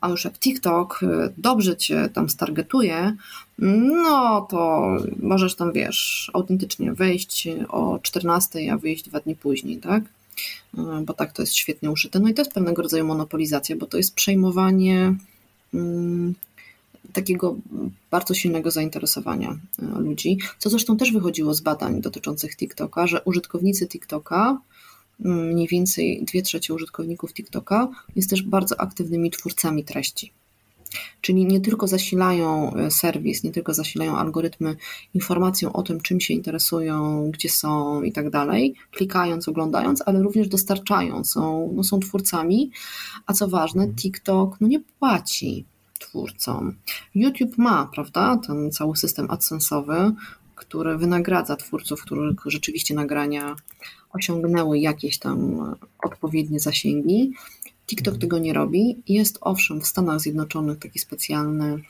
B: A już jak TikTok dobrze cię tam stargetuje, no to możesz tam, wiesz, autentycznie wejść o 14, a wyjść dwa dni później, tak? E, bo tak to jest świetnie uszyte. No i to jest pewnego rodzaju monopolizacja, bo to jest przejmowanie mm, takiego bardzo silnego zainteresowania e, ludzi, co zresztą też wychodziło z badań dotyczących TikToka, że użytkownicy TikToka, mm, mniej więcej dwie trzecie użytkowników TikToka, jest też bardzo aktywnymi twórcami treści. Czyli nie tylko zasilają e, serwis, nie tylko zasilają algorytmy informacją o tym, czym się interesują, gdzie są i tak dalej, klikając, oglądając, ale również dostarczają, są, no są twórcami. A co ważne, mhm. TikTok no nie płaci twórcom. YouTube ma, prawda, ten cały system AdSense'owy, który wynagradza twórców, których rzeczywiście nagrania osiągnęły jakieś tam odpowiednie zasięgi. TikTok tego nie robi. Jest owszem w Stanach Zjednoczonych taki specjalny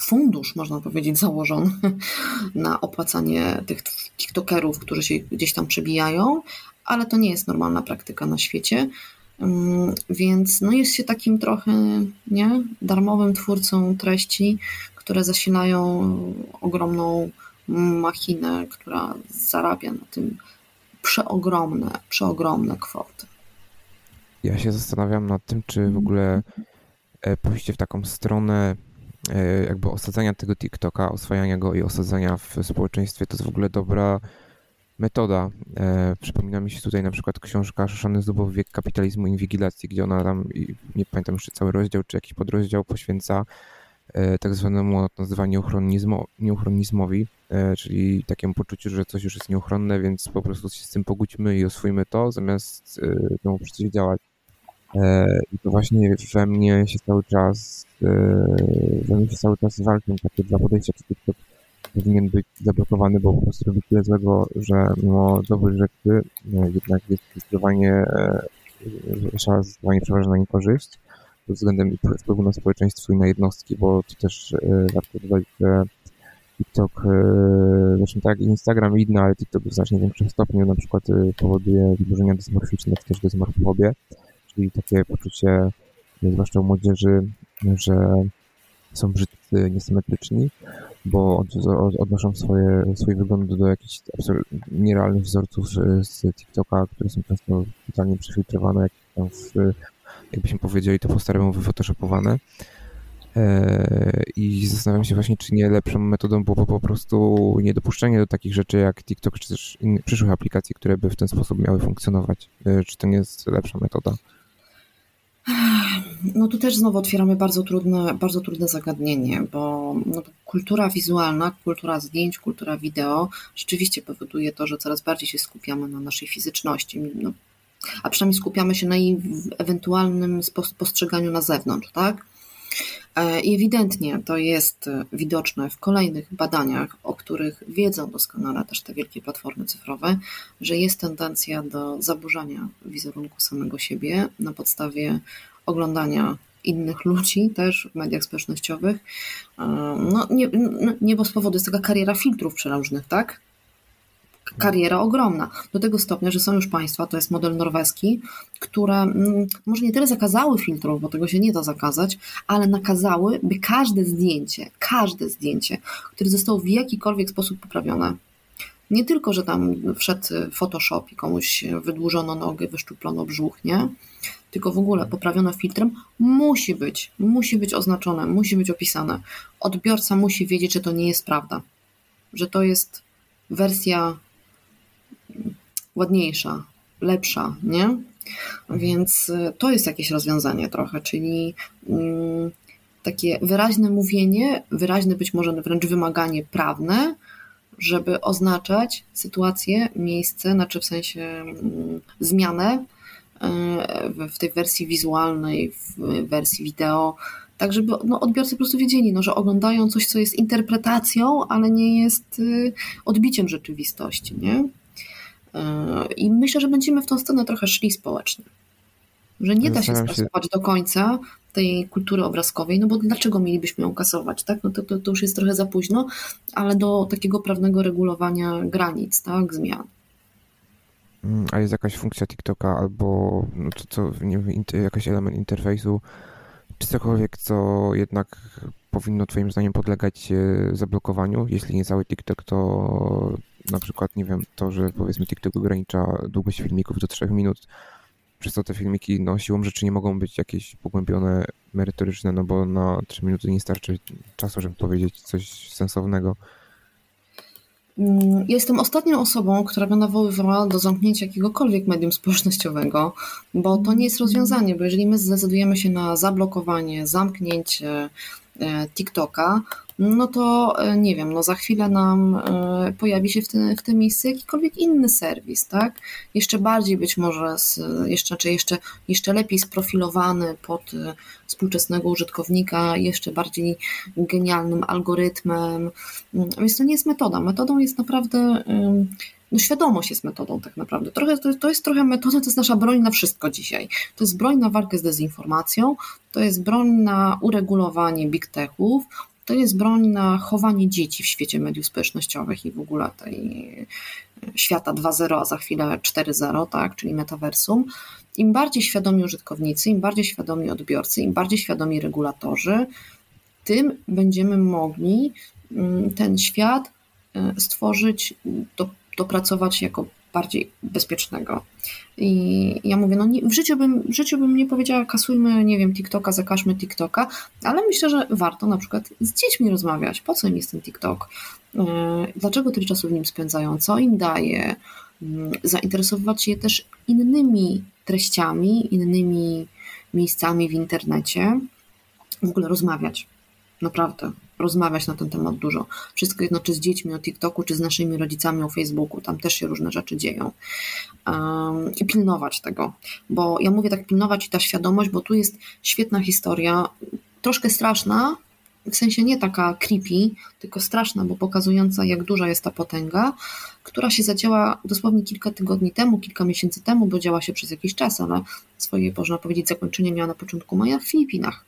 B: fundusz, można powiedzieć, założony na opłacanie tych TikTokerów, którzy się gdzieś tam przebijają, ale to nie jest normalna praktyka na świecie. Mm, więc no jest się takim trochę nie, darmowym twórcą treści, które zasilają ogromną machinę, która zarabia na tym przeogromne, przeogromne kwoty.
A: Ja się zastanawiam nad tym, czy w ogóle e, pójście w taką stronę e, jakby osadzenia tego TikToka, oswajania go i osadzenia w społeczeństwie to jest w ogóle dobra metoda. E, przypomina mi się tutaj na przykład książka Szoszony Zubow Wiek Kapitalizmu i Inwigilacji, gdzie ona tam, nie pamiętam jeszcze cały rozdział, czy jakiś podrozdział poświęca tak zwanemu nazywa nieuchronizmowi, e, czyli takiemu poczuciu, że coś już jest nieuchronne, więc po prostu się z tym pogódźmy i oswójmy to, zamiast temu przeciwdziałać. E, I to właśnie we mnie się cały czas, e, we mnie się cały czas walczą takie dwa podejścia, czy TikTok powinien być zablokowany, bo po prostu robi tyle złego, że mimo dobrych rzeczy e, jednak jest zdecydowanie, trzeba zdecydowanie przeważa na niekorzyść pod względem wpływu na społeczeństwo i na jednostki, bo to też warto dodać, że TikTok, zresztą tak Instagram i inne, ale TikTok w znacznie większym stopniu na przykład powoduje wyburzenia dysmorficzne, czy też dysmorfobię, czyli takie poczucie, zwłaszcza u młodzieży, że są brzydcy, niesymetryczni, bo odnoszą swoje, swój wygląd do jakichś nierealnych wzorców z TikToka, które są często totalnie przefiltrowane, jak tam w, jakbyśmy powiedzieli, to po staremu wyfotoshopowane. E, I zastanawiam się właśnie, czy nie lepszą metodą było po prostu niedopuszczenie do takich rzeczy jak TikTok, czy też innych przyszłych aplikacji, które by w ten sposób miały funkcjonować. E, czy to nie jest lepsza metoda?
B: No tu też znowu otwieramy bardzo trudne, bardzo trudne zagadnienie, bo no, kultura wizualna, kultura zdjęć, kultura wideo rzeczywiście powoduje to, że coraz bardziej się skupiamy na naszej fizyczności. No, a przynajmniej skupiamy się na jej ewentualnym postrzeganiu na zewnątrz, tak? E, I ewidentnie to jest widoczne w kolejnych badaniach, o których wiedzą doskonale też te wielkie platformy cyfrowe, że jest tendencja do zaburzania wizerunku samego siebie na podstawie oglądania innych ludzi też w mediach społecznościowych. E, no nie, nie bez powodu jest taka kariera filtrów przeróżnych, tak? Kariera ogromna. Do tego stopnia, że są już państwa, to jest model norweski, które mm, może nie tyle zakazały filtrów, bo tego się nie da zakazać, ale nakazały, by każde zdjęcie, każde zdjęcie, które zostało w jakikolwiek sposób poprawione, nie tylko, że tam wszedł Photoshop i komuś wydłużono nogę, wyszczuplono brzuch, nie? Tylko w ogóle poprawiono filtrem, musi być, musi być oznaczone, musi być opisane. Odbiorca musi wiedzieć, że to nie jest prawda, że to jest wersja ładniejsza, lepsza, nie? Więc y, to jest jakieś rozwiązanie trochę, czyli mm, takie wyraźne mówienie, wyraźne być może wręcz wymaganie prawne, żeby oznaczać sytuację, miejsce, znaczy w sensie mm, zmianę y, w tej wersji wizualnej, w wersji wideo, tak żeby no, odbiorcy po prostu wiedzieli, no, że oglądają coś, co jest interpretacją, ale nie jest y, odbiciem rzeczywistości, nie? I myślę, że będziemy w tą stronę trochę szli społecznie. Że nie da się skasować do końca tej kultury obrazkowej, no bo dlaczego mielibyśmy ją kasować, tak? No to, to, to już jest trochę za późno, ale do takiego prawnego regulowania granic, tak? Zmian.
A: Mm, a jest jakaś funkcja TikToka albo no to, co, nie wiem, jakaś element interfejsu, czy cokolwiek, co jednak powinno Twoim zdaniem podlegać e, zablokowaniu? Jeśli nie cały TikTok, to na przykład, nie wiem, to, że powiedzmy TikTok ogranicza długość filmików do 3 minut, przez to te filmiki no, siłą rzeczy nie mogą być jakieś pogłębione, merytoryczne, no bo na 3 minuty nie starczy czasu, żeby powiedzieć coś sensownego.
B: Mm, jestem ostatnią osobą, która by nawoływała do zamknięcia jakiegokolwiek medium społecznościowego, bo to nie jest rozwiązanie, bo jeżeli my zdecydujemy się na zablokowanie, zamknięcie e, TikToka, no to e, nie wiem, no za chwilę nam e, pojawi się w, tym w tym miejscu jakikolwiek inny serwis, tak? Jeszcze bardziej być może, z, jeszcze, czy jeszcze, jeszcze lepiej sprofilowany pod e, współczesnego użytkownika, jeszcze bardziej genialnym algorytmem. Mm, więc to nie jest metoda. Metodą jest naprawdę no świadomość jest metodą tak naprawdę. Trochę, to, to jest trochę metoda, to jest nasza broń na wszystko dzisiaj. To jest broń na walkę z dezinformacją, to jest broń na uregulowanie big techów, to jest broń na chowanie dzieci w świecie mediów społecznościowych i w ogóle tej e, świata 2.0, a za chwilę 4.0, tak, czyli metaversum. Im bardziej świadomi użytkownicy, im bardziej świadomi odbiorcy, im bardziej świadomi regulatorzy, tym będziemy mogli mm, ten świat e, stworzyć, dopracować jako bardziej bezpiecznego. I ja mówię, no nie, w, życiu bym, w życiu bym nie powiedziała, kasujmy, nie wiem, TikToka, zakażmy TikToka, ale myślę, że warto na przykład z dziećmi rozmawiać. Po co im jest ten TikTok? E, dlaczego tyle czasu w nim spędzają? Co im daje? Mm, zainteresować się też innymi treściami, innymi miejscami w internecie. W ogóle rozmawiać. Naprawdę rozmawiać na ten temat dużo. Wszystko jedno, czy z dziećmi o TikToku, czy z naszymi rodzicami o Facebooku, tam też się różne rzeczy dzieją. Um, I pilnować tego, bo ja mówię tak pilnować i ta świadomość, bo tu jest świetna historia, troszkę straszna, w sensie nie taka creepy, tylko straszna, bo pokazująca, jak duża jest ta potęga, która się zadziała dosłownie kilka tygodni temu, kilka miesięcy temu, bo działa się przez jakiś czas, ale swoje, można powiedzieć, zakończenie miała na początku maja w Filipinach.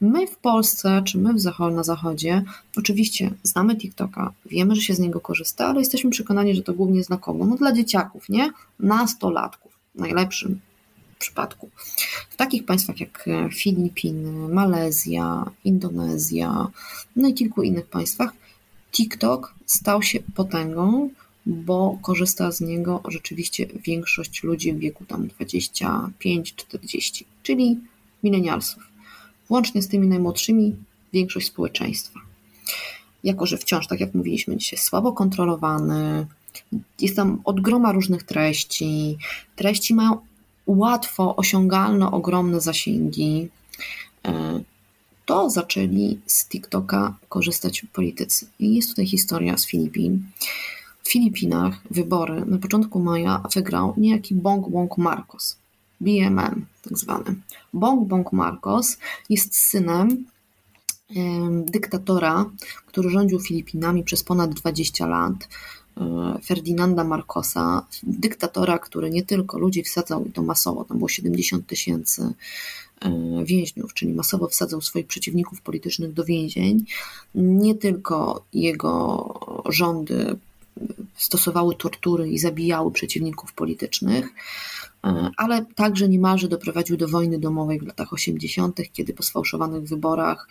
B: My w Polsce, czy my na zachodzie, oczywiście znamy TikToka, wiemy, że się z niego korzysta, ale jesteśmy przekonani, że to głównie jest dla kogo? No dla dzieciaków, nie? Nastolatków, w najlepszym przypadku. W takich państwach jak Filipiny, Malezja, Indonezja, no i kilku innych państwach, TikTok stał się potęgą, bo korzysta z niego rzeczywiście większość ludzi w wieku tam 25-40, czyli milenialsów włącznie z tymi najmłodszymi, większość społeczeństwa. Jako, że wciąż, tak jak mówiliśmy dzisiaj, słabo kontrolowany, jest tam od groma różnych treści, treści mają łatwo osiągalne, ogromne zasięgi, e, to zaczęli z TikToka korzystać politycy. I jest tutaj historia z Filipin. W Filipinach wybory na początku maja wygrał niejaki Bong Bong Marcos. BMM tak zwany. Bong Bong Marcos jest synem dyktatora, który rządził Filipinami przez ponad 20 lat, e, Ferdinanda Marcosa, dyktatora, który nie tylko ludzi wsadzał, i to masowo, tam było 70 tysięcy e, więźniów, czyli masowo wsadzał swoich przeciwników politycznych do więzień. Nie tylko jego rządy stosowały tortury i zabijały przeciwników politycznych, ale także niemalże doprowadził do wojny domowej w latach 80., kiedy po sfałszowanych wyborach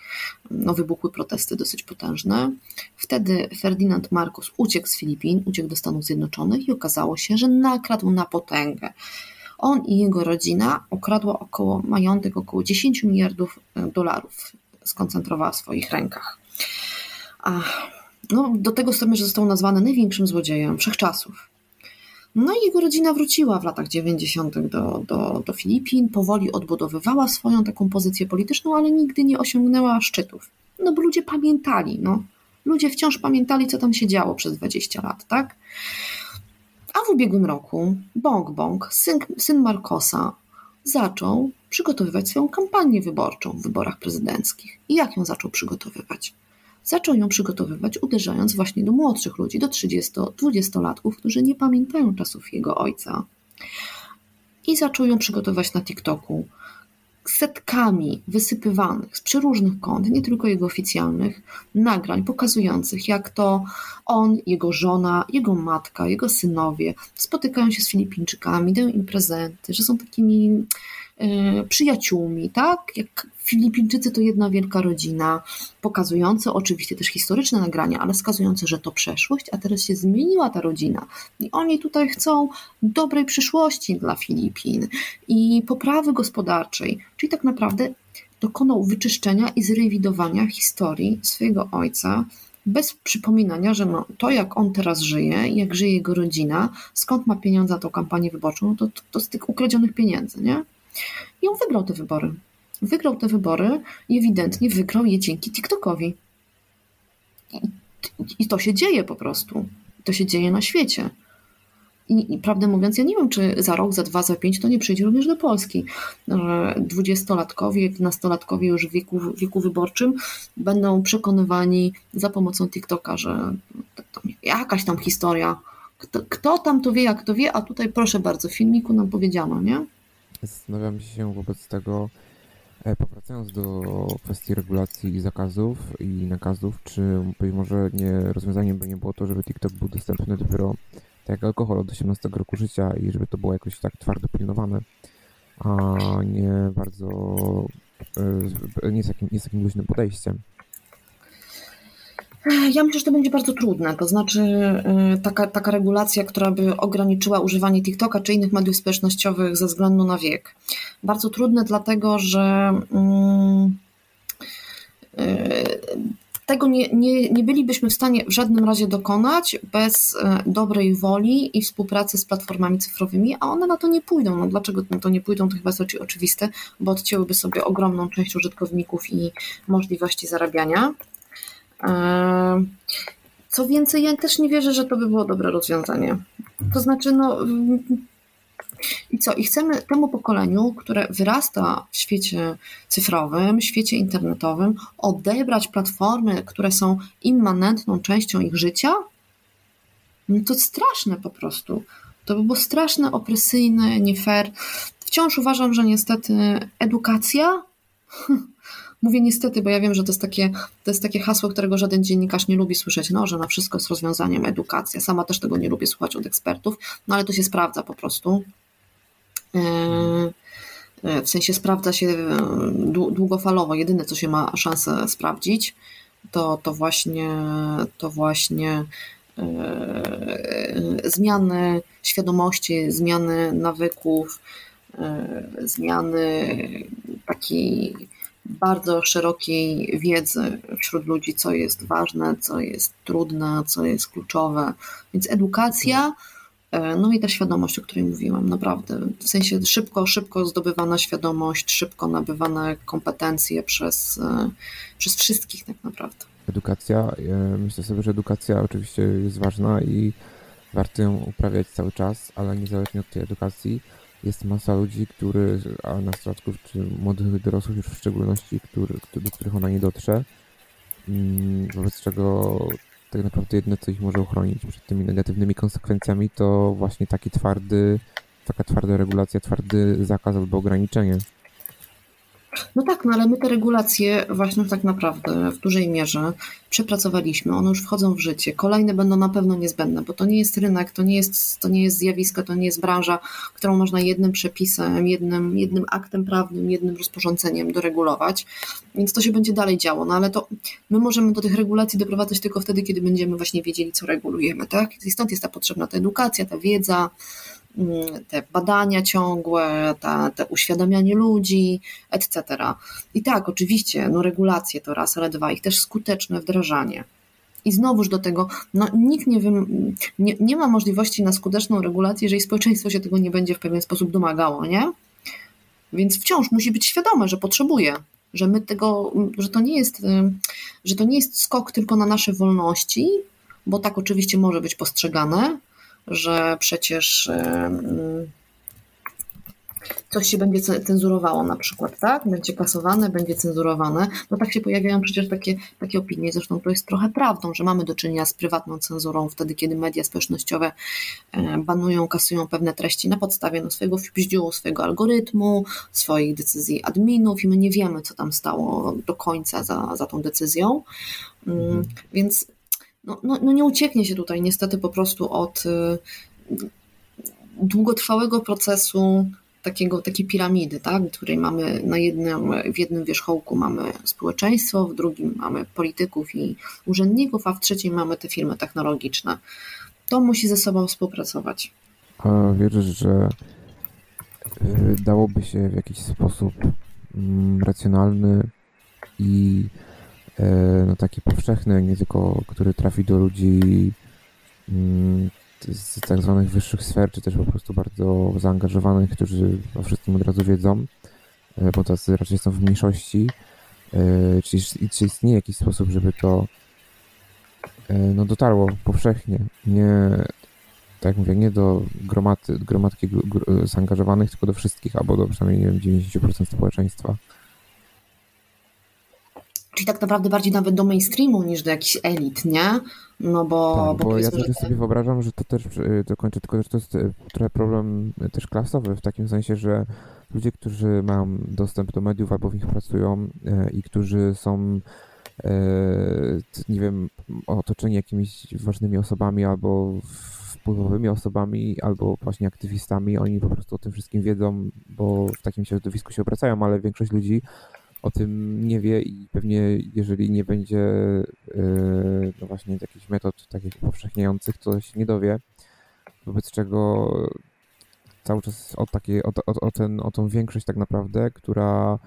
B: no, wybuchły protesty dosyć potężne. Wtedy Ferdynand Marcos uciekł z Filipin, uciekł do Stanów Zjednoczonych i okazało się, że nakradł na potęgę. On i jego rodzina okradła około majątek około 10 miliardów e, dolarów, skoncentrowała w swoich rękach. no, do tego stopnia, że został nazwany największym złodziejem wszechczasów. No i jego rodzina wróciła w latach 90. Do, do, do Filipin, powoli odbudowywała swoją taką pozycję polityczną, ale nigdy nie osiągnęła szczytów. No bo ludzie pamiętali, no. Ludzie wciąż pamiętali, co tam się działo przez 20 lat, tak? A w ubiegłym roku Bong Bong, syn, syn Marcosa, zaczął przygotowywać swoją kampanię wyborczą w wyborach prezydenckich. I jak ją zaczął przygotowywać? Zaczął ją przygotowywać, uderzając właśnie do młodszych ludzi, do 30-20-latków, którzy nie pamiętają czasów jego ojca. I zaczął ją przygotowywać na TikToku setkami wysypywanych z przeróżnych kąt, nie tylko jego oficjalnych, nagrań pokazujących, jak to on, jego żona, jego matka, jego synowie spotykają się z Filipińczykami, dają im prezenty, że są takimi przyjaciółmi, tak? Jak Filipińczycy to jedna wielka rodzina, pokazujące oczywiście też historyczne nagrania, ale wskazujące, że to przeszłość, a teraz się zmieniła ta rodzina. I oni tutaj chcą dobrej przyszłości dla Filipin i poprawy gospodarczej, czyli tak naprawdę dokonał wyczyszczenia i zrewidowania historii swojego ojca, bez przypominania, że no, to jak on teraz żyje, jak żyje jego rodzina, skąd ma pieniądze na tą kampanię wyborczą, no to, to, to z tych ukradzionych pieniędzy, nie? I on wygrał te wybory. Wygrał te wybory i ewidentnie wygrał je dzięki TikTokowi. I, i to się dzieje po prostu. To się dzieje na świecie. I, I, prawdę mówiąc, ja nie wiem, czy za rok, za dwa, za pięć to nie przyjdzie również do Polski. Dwudziestolatkowie, nastolatkowie już w wieku, wieku wyborczym będą przekonywani za pomocą TikToka, że jakaś tam historia. Kto, kto tam to wie, jak to wie, a tutaj proszę bardzo, w filmiku nam powiedziano, nie?
A: Zastanawiam się wobec tego, e, powracając do kwestii regulacji i zakazów i nakazów, czy być może nie rozwiązaniem by nie było to, żeby TikTok był dostępny dopiero tak jak alkohol od 18 roku życia i żeby to było jakoś tak twardo pilnowane, a nie bardzo, e, nie z takim, nie z takim luźnym podejściem.
B: Ja myślę, że to będzie bardzo trudne. To znaczy, y, taka, taka regulacja, która by ograniczyła używanie TikToka czy innych mediów społecznościowych ze względu na wiek. Bardzo trudne, dlatego że. Mm, y, tego nie, nie, nie bylibyśmy w stanie w żadnym razie dokonać bez e, dobrej woli i współpracy z platformami cyfrowymi, a one na to nie pójdą. No dlaczego na to nie pójdą, to chyba jest oczywiste, bo odcięłyby sobie ogromną część użytkowników i możliwości zarabiania. E, co więcej, ja też nie wierzę, że to by było dobre rozwiązanie. To znaczy, no, i co? I chcemy temu pokoleniu, które wyrasta w świecie cyfrowym, świecie internetowym, odebrać platformy, które są immanentną częścią ich życia? No to straszne po prostu. To by było straszne, opresyjne, nie fair. Wciąż uważam, że niestety edukacja. Mówię niestety, bo ja wiem, że to jest, takie, to jest takie hasło, którego żaden dziennikarz nie lubi słyszeć, no, że na wszystko jest rozwiązaniem edukacja. Sama też tego nie lubię słuchać od ekspertów, no ale to się sprawdza po prostu. E, e, w sensie sprawdza się e, długofalowo. Jedyne, co się ma szansę sprawdzić, to, to właśnie, to właśnie zmiany świadomości, zmiany nawyków, zmiany takiej bardzo szerokiej wiedzy wśród ludzi, co jest ważne, co jest trudne, co jest kluczowe. Więc edukacja E, no i ta świadomość, o której mówiłam, naprawdę. W sensie szybko, szybko zdobywana świadomość, szybko nabywane kompetencje przez, e, przez wszystkich tak naprawdę.
A: Edukacja, e, myślę sobie, że edukacja oczywiście jest ważna i warto ją uprawiać cały czas, ale niezależnie od tej edukacji jest masa ludzi, który, a nastolatków czy młodych dorosłych już w szczególności, który, do których ona nie dotrze, mm, wobec czego tak naprawdę jedno, co ich może uchronić przed tymi negatywnymi konsekwencjami, to właśnie taki twardy, taka twarda regulacja, twardy zakaz albo ograniczenie.
B: No tak, no ale my te regulacje właśnie tak naprawdę w dużej mierze przepracowaliśmy, one już wchodzą w życie. Kolejne będą na pewno niezbędne, bo to nie jest rynek, to nie jest, to nie jest zjawisko, to nie jest branża, którą można jednym przepisem, jednym, jednym aktem prawnym, jednym rozporządzeniem doregulować, więc to się będzie dalej działo, no ale to my możemy do tych regulacji doprowadzać tylko wtedy, kiedy będziemy właśnie wiedzieli, co regulujemy, tak? I stąd jest ta potrzebna ta edukacja, ta wiedza, te badania ciągłe, ta, te uświadamianie ludzi, etc. I tak, oczywiście, no regulacje to raz, ale dwa, ich też skuteczne wdrażanie. I znowuż do tego, no nikt nie, nie, nie ma możliwości na skuteczną regulację, jeżeli społeczeństwo się tego nie będzie w pewien sposób domagało, nie? Więc wciąż musi być świadome, że potrzebuje, że my tego, że to nie jest, że to nie jest skok tylko na nasze wolności, bo tak oczywiście może być postrzegane, że przecież coś się będzie cenzurowało na przykład, tak? Będzie kasowane, będzie cenzurowane. No tak się pojawiają przecież takie, takie opinie, zresztą to jest trochę prawdą, że mamy do czynienia z prywatną cenzurą wtedy, kiedy media społecznościowe banują, kasują pewne treści na podstawie no, swojego bździu, swojego algorytmu, swoich decyzji adminów i my nie wiemy, co tam stało do końca za, za tą decyzją. Mm, mhm. Więc no, no, no nie ucieknie się tutaj niestety po prostu od y, długotrwałego procesu takiego, takiej piramidy, tak, w której mamy na jednym, w jednym wierzchołku mamy społeczeństwo, w drugim mamy polityków i urzędników, a w trzecim mamy te firmy technologiczne. To musi ze sobą współpracować.
A: A wierzysz, że y, dałoby się w jakiś sposób mm, racjonalny i no, taki powszechny, nie tylko który trafi do ludzi mm, z tak zwanych wyższych sfer, czy też po prostu bardzo zaangażowanych, którzy o wszystkim od razu wiedzą, e, bo tacy raczej są w mniejszości. E, czy, czy istnieje jakiś sposób, żeby to no, dotarło powszechnie, nie tak jak mówię, nie do gromady, gromadki zaangażowanych, tylko do wszystkich, albo do przynajmniej nie wiem, 90% społeczeństwa.
B: Czyli tak naprawdę bardziej nawet do mainstreamu niż do jakichś elit, nie?
A: No bo, tak, bo, bo ja też sobie wyobrażam, że to też dokończę, tylko że to jest e, trochę problem e, też klasowy, w takim sensie, że ludzie, którzy mają dostęp do mediów albo w nich pracują i którzy są nie wiem, otoczeni jakimiś ważnymi osobami albo wpływowymi osobami, albo właśnie aktywistami, oni po prostu o tym wszystkim wiedzą, bo w takim środowisku się obracają, ale większość ludzi o tym nie wie i pewnie jeżeli nie będzie no właśnie jakichś metod takich upowszechniających, to się nie dowie, wobec czego cały czas o, takie, o, o, o, ten, o tą większość tak naprawdę, która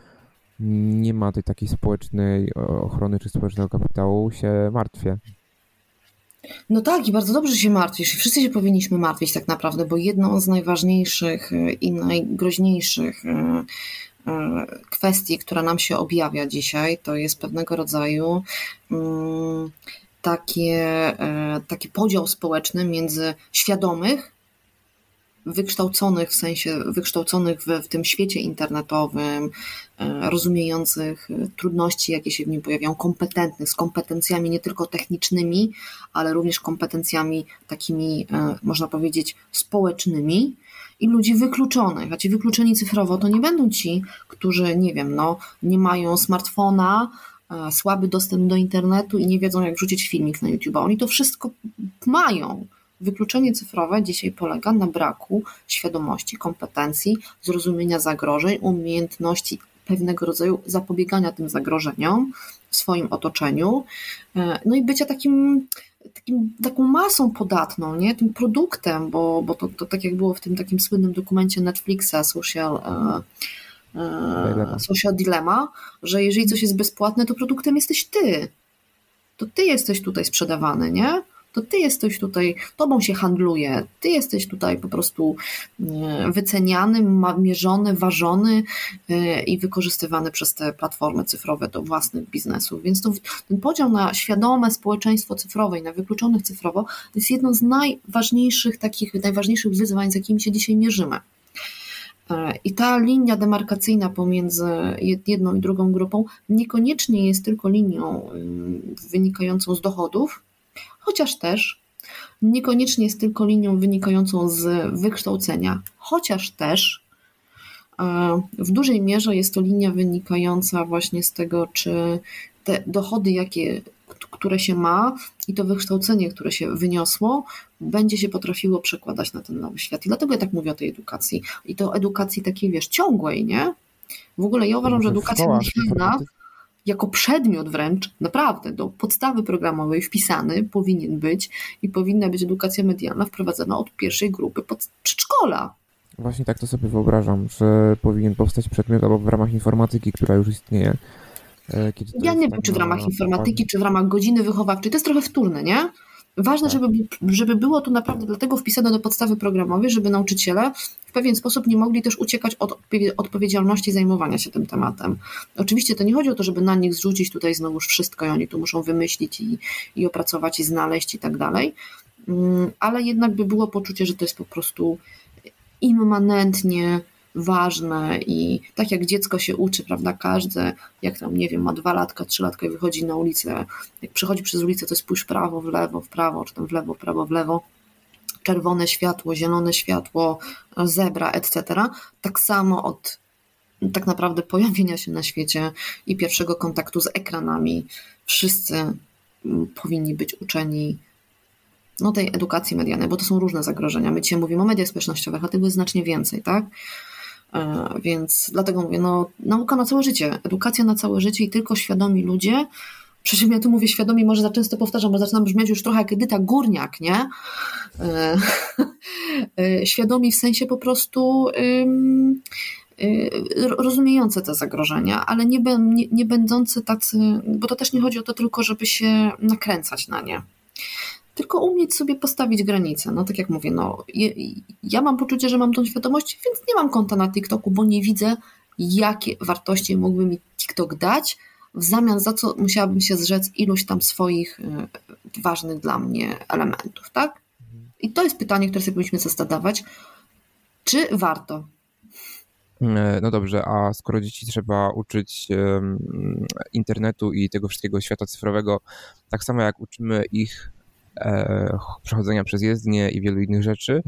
A: nie ma tej takiej społecznej ochrony czy społecznego kapitału, się martwię.
B: No tak, i bardzo dobrze się martwisz. Wszyscy się powinniśmy martwić tak naprawdę, bo jedną z najważniejszych e, i najgroźniejszych e, e, kwestii, która nam się objawia dzisiaj, to jest pewnego rodzaju mm, takie, taki podział społeczny między świadomych wykształconych, w sensie wykształconych w, w tym świecie internetowym, e, rozumiejących trudności, jakie się w nim pojawiają, kompetentnych, z kompetencjami nie tylko technicznymi, ale również kompetencjami takimi, e, można powiedzieć, społecznymi i ludzi wykluczonych. A ci wykluczeni cyfrowo to nie będą ci, którzy, nie wiem, no, nie mają smartfona, e, słaby dostęp do internetu i nie wiedzą, jak wrzucić filmik na YouTube. Oni to wszystko mają Wykluczenie cyfrowe dzisiaj polega na braku świadomości, kompetencji, zrozumienia zagrożeń, umiejętności pewnego rodzaju zapobiegania tym zagrożeniom w swoim otoczeniu, e, no i bycia takim, takim taką masą podatną, nie? tym produktem, bo, bo to, to tak jak było w tym takim słynnym dokumencie Netflixa Social, e, e, social Dilemma, że jeżeli coś jest bezpłatne, to produktem jesteś ty. To ty jesteś tutaj sprzedawany, nie? To ty jesteś tutaj, tobą się handluje, ty jesteś tutaj po prostu e, wyceniany, mierzony, ważony e, i wykorzystywany przez te platformy cyfrowe do własnych biznesów. Więc to, ten podział na świadome społeczeństwo cyfrowe i na wykluczonych cyfrowo to jest jedno z najważniejszych takich, najważniejszych wyzwań, z jakimi się dzisiaj mierzymy. E, I ta linia demarkacyjna pomiędzy jedną i drugą grupą niekoniecznie jest tylko linią wynikającą z dochodów, chociaż też niekoniecznie jest tylko linią wynikającą z wykształcenia, chociaż też e, w dużej mierze jest to linia wynikająca właśnie z tego, czy te dochody, jakie, które się ma i to wykształcenie, które się wyniosło, będzie się potrafiło przekładać na ten nowy świat. I dlatego ja tak mówię o tej edukacji. I to edukacji takiej, wiesz, ciągłej, nie? W ogóle ja uważam, że edukacja medialna jako przedmiot wręcz, naprawdę do podstawy programowej wpisany powinien być i powinna być edukacja medialna wprowadzana od pierwszej grupy pod przedszkola.
A: Właśnie tak to sobie wyobrażam, że powinien powstać przedmiot albo w ramach informatyki, która już istnieje.
B: E, ja nie wiem, czy w ramach informatyki, czy w ramach godziny wychowawczej. To jest trochę wtórne, nie? Ważne, tak. żeby, żeby było to naprawdę dlatego wpisane do podstawy programowej, żeby nauczyciele w pewien sposób nie mogli też uciekać od odpowiedzialności zajmowania się tym tematem. Oczywiście to nie chodzi o to, żeby na nich zrzucić tutaj znowuż wszystko i oni tu muszą wymyślić i, i opracować i znaleźć i tak dalej, mm, ale jednak by było poczucie, że to jest po prostu immanentnie ważne i tak jak dziecko się uczy, prawda, każde, jak tam, nie wiem, ma dwa latka, trzy latka i wychodzi na ulicę, jak przechodzi przez ulicę, to spójrz prawo, w lewo, w prawo, czy tam w lewo, w prawo, w lewo, czerwone światło, zielone światło, zebra, etc. Tak samo od tak naprawdę pojawienia się na świecie i pierwszego kontaktu z ekranami wszyscy mm, powinni być uczeni no, tej edukacji medialnej, bo to są różne zagrożenia. My dzisiaj mówimy o mediach społecznościowych, a tego jest znacznie więcej, tak? E, więc dlatego mówię, no, nauka na całe życie, edukacja na całe życie i tylko świadomi ludzie. Przy czym ja tu mówię świadomi, może za często powtarzam, bo zaczynam brzmieć już trochę jak Edyta Górniak, nie? E, e, świadomi w sensie po prostu rozumiejące te zagrożenia, ale nie, nie, nie będący tacy, bo to też nie chodzi o to tylko, żeby się nakręcać na nie tylko umieć sobie postawić granice. No tak jak mówię, no, ja mam poczucie, że mam tą świadomość, więc nie mam konta na TikToku, bo nie widzę, jakie wartości mógłby mi TikTok dać, w zamian za co musiałabym się zrzec iluś tam swoich e, ważnych dla mnie elementów, tak? I to jest pytanie, które sobie powinniśmy zadawać. Czy warto?
A: E, no dobrze, a skoro dzieci trzeba uczyć internetu i tego wszystkiego świata cyfrowego, tak samo jak uczymy ich przechodzenia przez jezdnię i wielu innych rzeczy,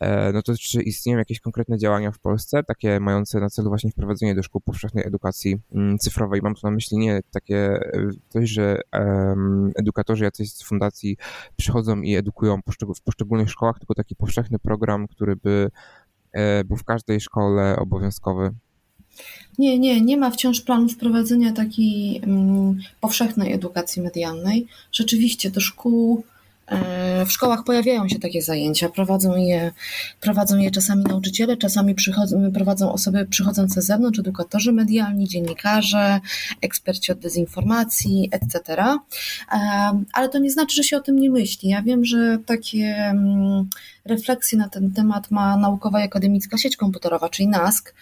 A: e, no to czy istnieją jakieś konkretne działania w Polsce, takie mające na celu właśnie wprowadzenie do szkół powszechnej edukacji mm, cyfrowej? Mam tu na myśli nie takie e, coś, że edukatorzy jacyś z fundacji przychodzą i edukują w poszczególnych szkołach, tylko taki powszechny program, który by był w każdej szkole obowiązkowy.
B: Nie, nie, nie ma wciąż planu wprowadzenia takiej um, powszechnej edukacji medialnej. Rzeczywiście do szkół E, w szkołach pojawiają się takie zajęcia, prowadzą je, prowadzą je czasami nauczyciele, czasami prowadzą osoby przychodzące z zewnątrz, edukatorzy medialni, dziennikarze, eksperci od dezinformacji, etc. E, ale to nie znaczy, że się o tym nie myśli. Ja wiem, że takie mm, refleksje na ten temat ma Naukowa i Akademicka Sieć Komputerowa, czyli NASK,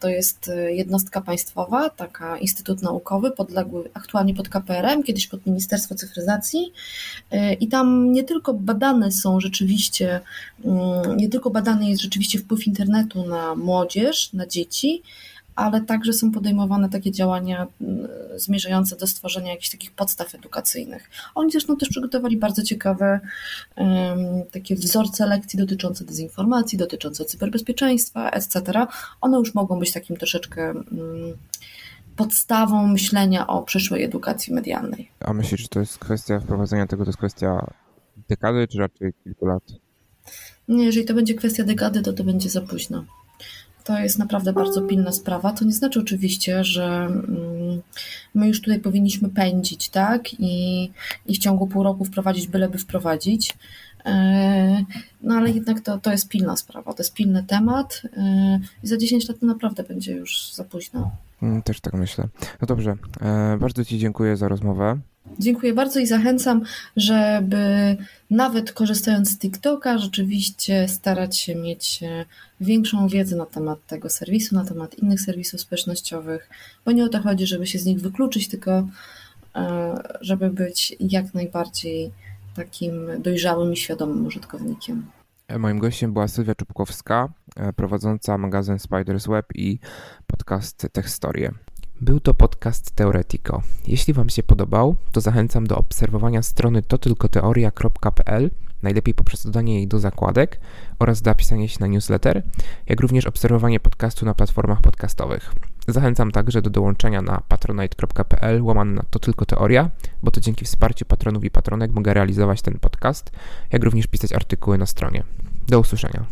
B: to jest e, jednostka państwowa, taka instytut naukowy, podległy aktualnie pod KPRM, kiedyś pod Ministerstwo Cyfryzacji. E, I tam nie tylko badane są rzeczywiście, mm, nie tylko badany jest rzeczywiście wpływ internetu na młodzież, na dzieci, ale także są podejmowane takie działania mm, zmierzające do stworzenia jakichś takich podstaw edukacyjnych. Oni zresztą też przygotowali bardzo ciekawe um, takie wzorce lekcji dotyczące dezinformacji, dotyczące cyberbezpieczeństwa, etc. One już mogą być takim troszeczkę um, podstawą myślenia o przyszłej edukacji medialnej.
A: A myślisz, że to jest kwestia wprowadzenia tego, to jest kwestia dekady, czy raczej kilku lat?
B: Nie, jeżeli to będzie kwestia dekady, to to będzie za późno. To jest naprawdę bardzo pilna sprawa. To nie znaczy oczywiście, że mm, my już tutaj powinniśmy pędzić, tak? I, i w ciągu pół roku wprowadzić, byleby wprowadzić. E, no ale jednak to, to jest pilna sprawa, to jest pilny temat e, i za 10 lat to naprawdę będzie już za późno.
A: Mm, też tak myślę. No dobrze, e, bardzo Ci dziękuję za rozmowę.
B: Dziękuję bardzo i zachęcam, żeby nawet korzystając z TikToka, rzeczywiście starać się mieć e, większą wiedzę na temat tego serwisu, na temat innych serwisów społecznościowych, bo nie o to chodzi, żeby się z nich wykluczyć, tylko e, żeby być jak najbardziej takim dojrzałym i świadomym użytkownikiem.
A: E, moim gościem była Sylwia Czubkowska, prowadząca magazyn Spiders Web i podcast Techstorie. Był to podcast Teoretico. Jeśli Wam się podobał, to zachęcam do obserwowania strony totylkoteoria.pl, najlepiej poprzez dodanie jej do zakładek oraz zapisanie się na newsletter, jak również obserwowanie podcastu na platformach podcastowych. Zachęcam także do dołączenia na patronite.pl łamane na to tylko teoria, bo to dzięki wsparciu patronów i patronek mogę realizować ten podcast, jak również pisać artykuły na stronie. Do usłyszenia.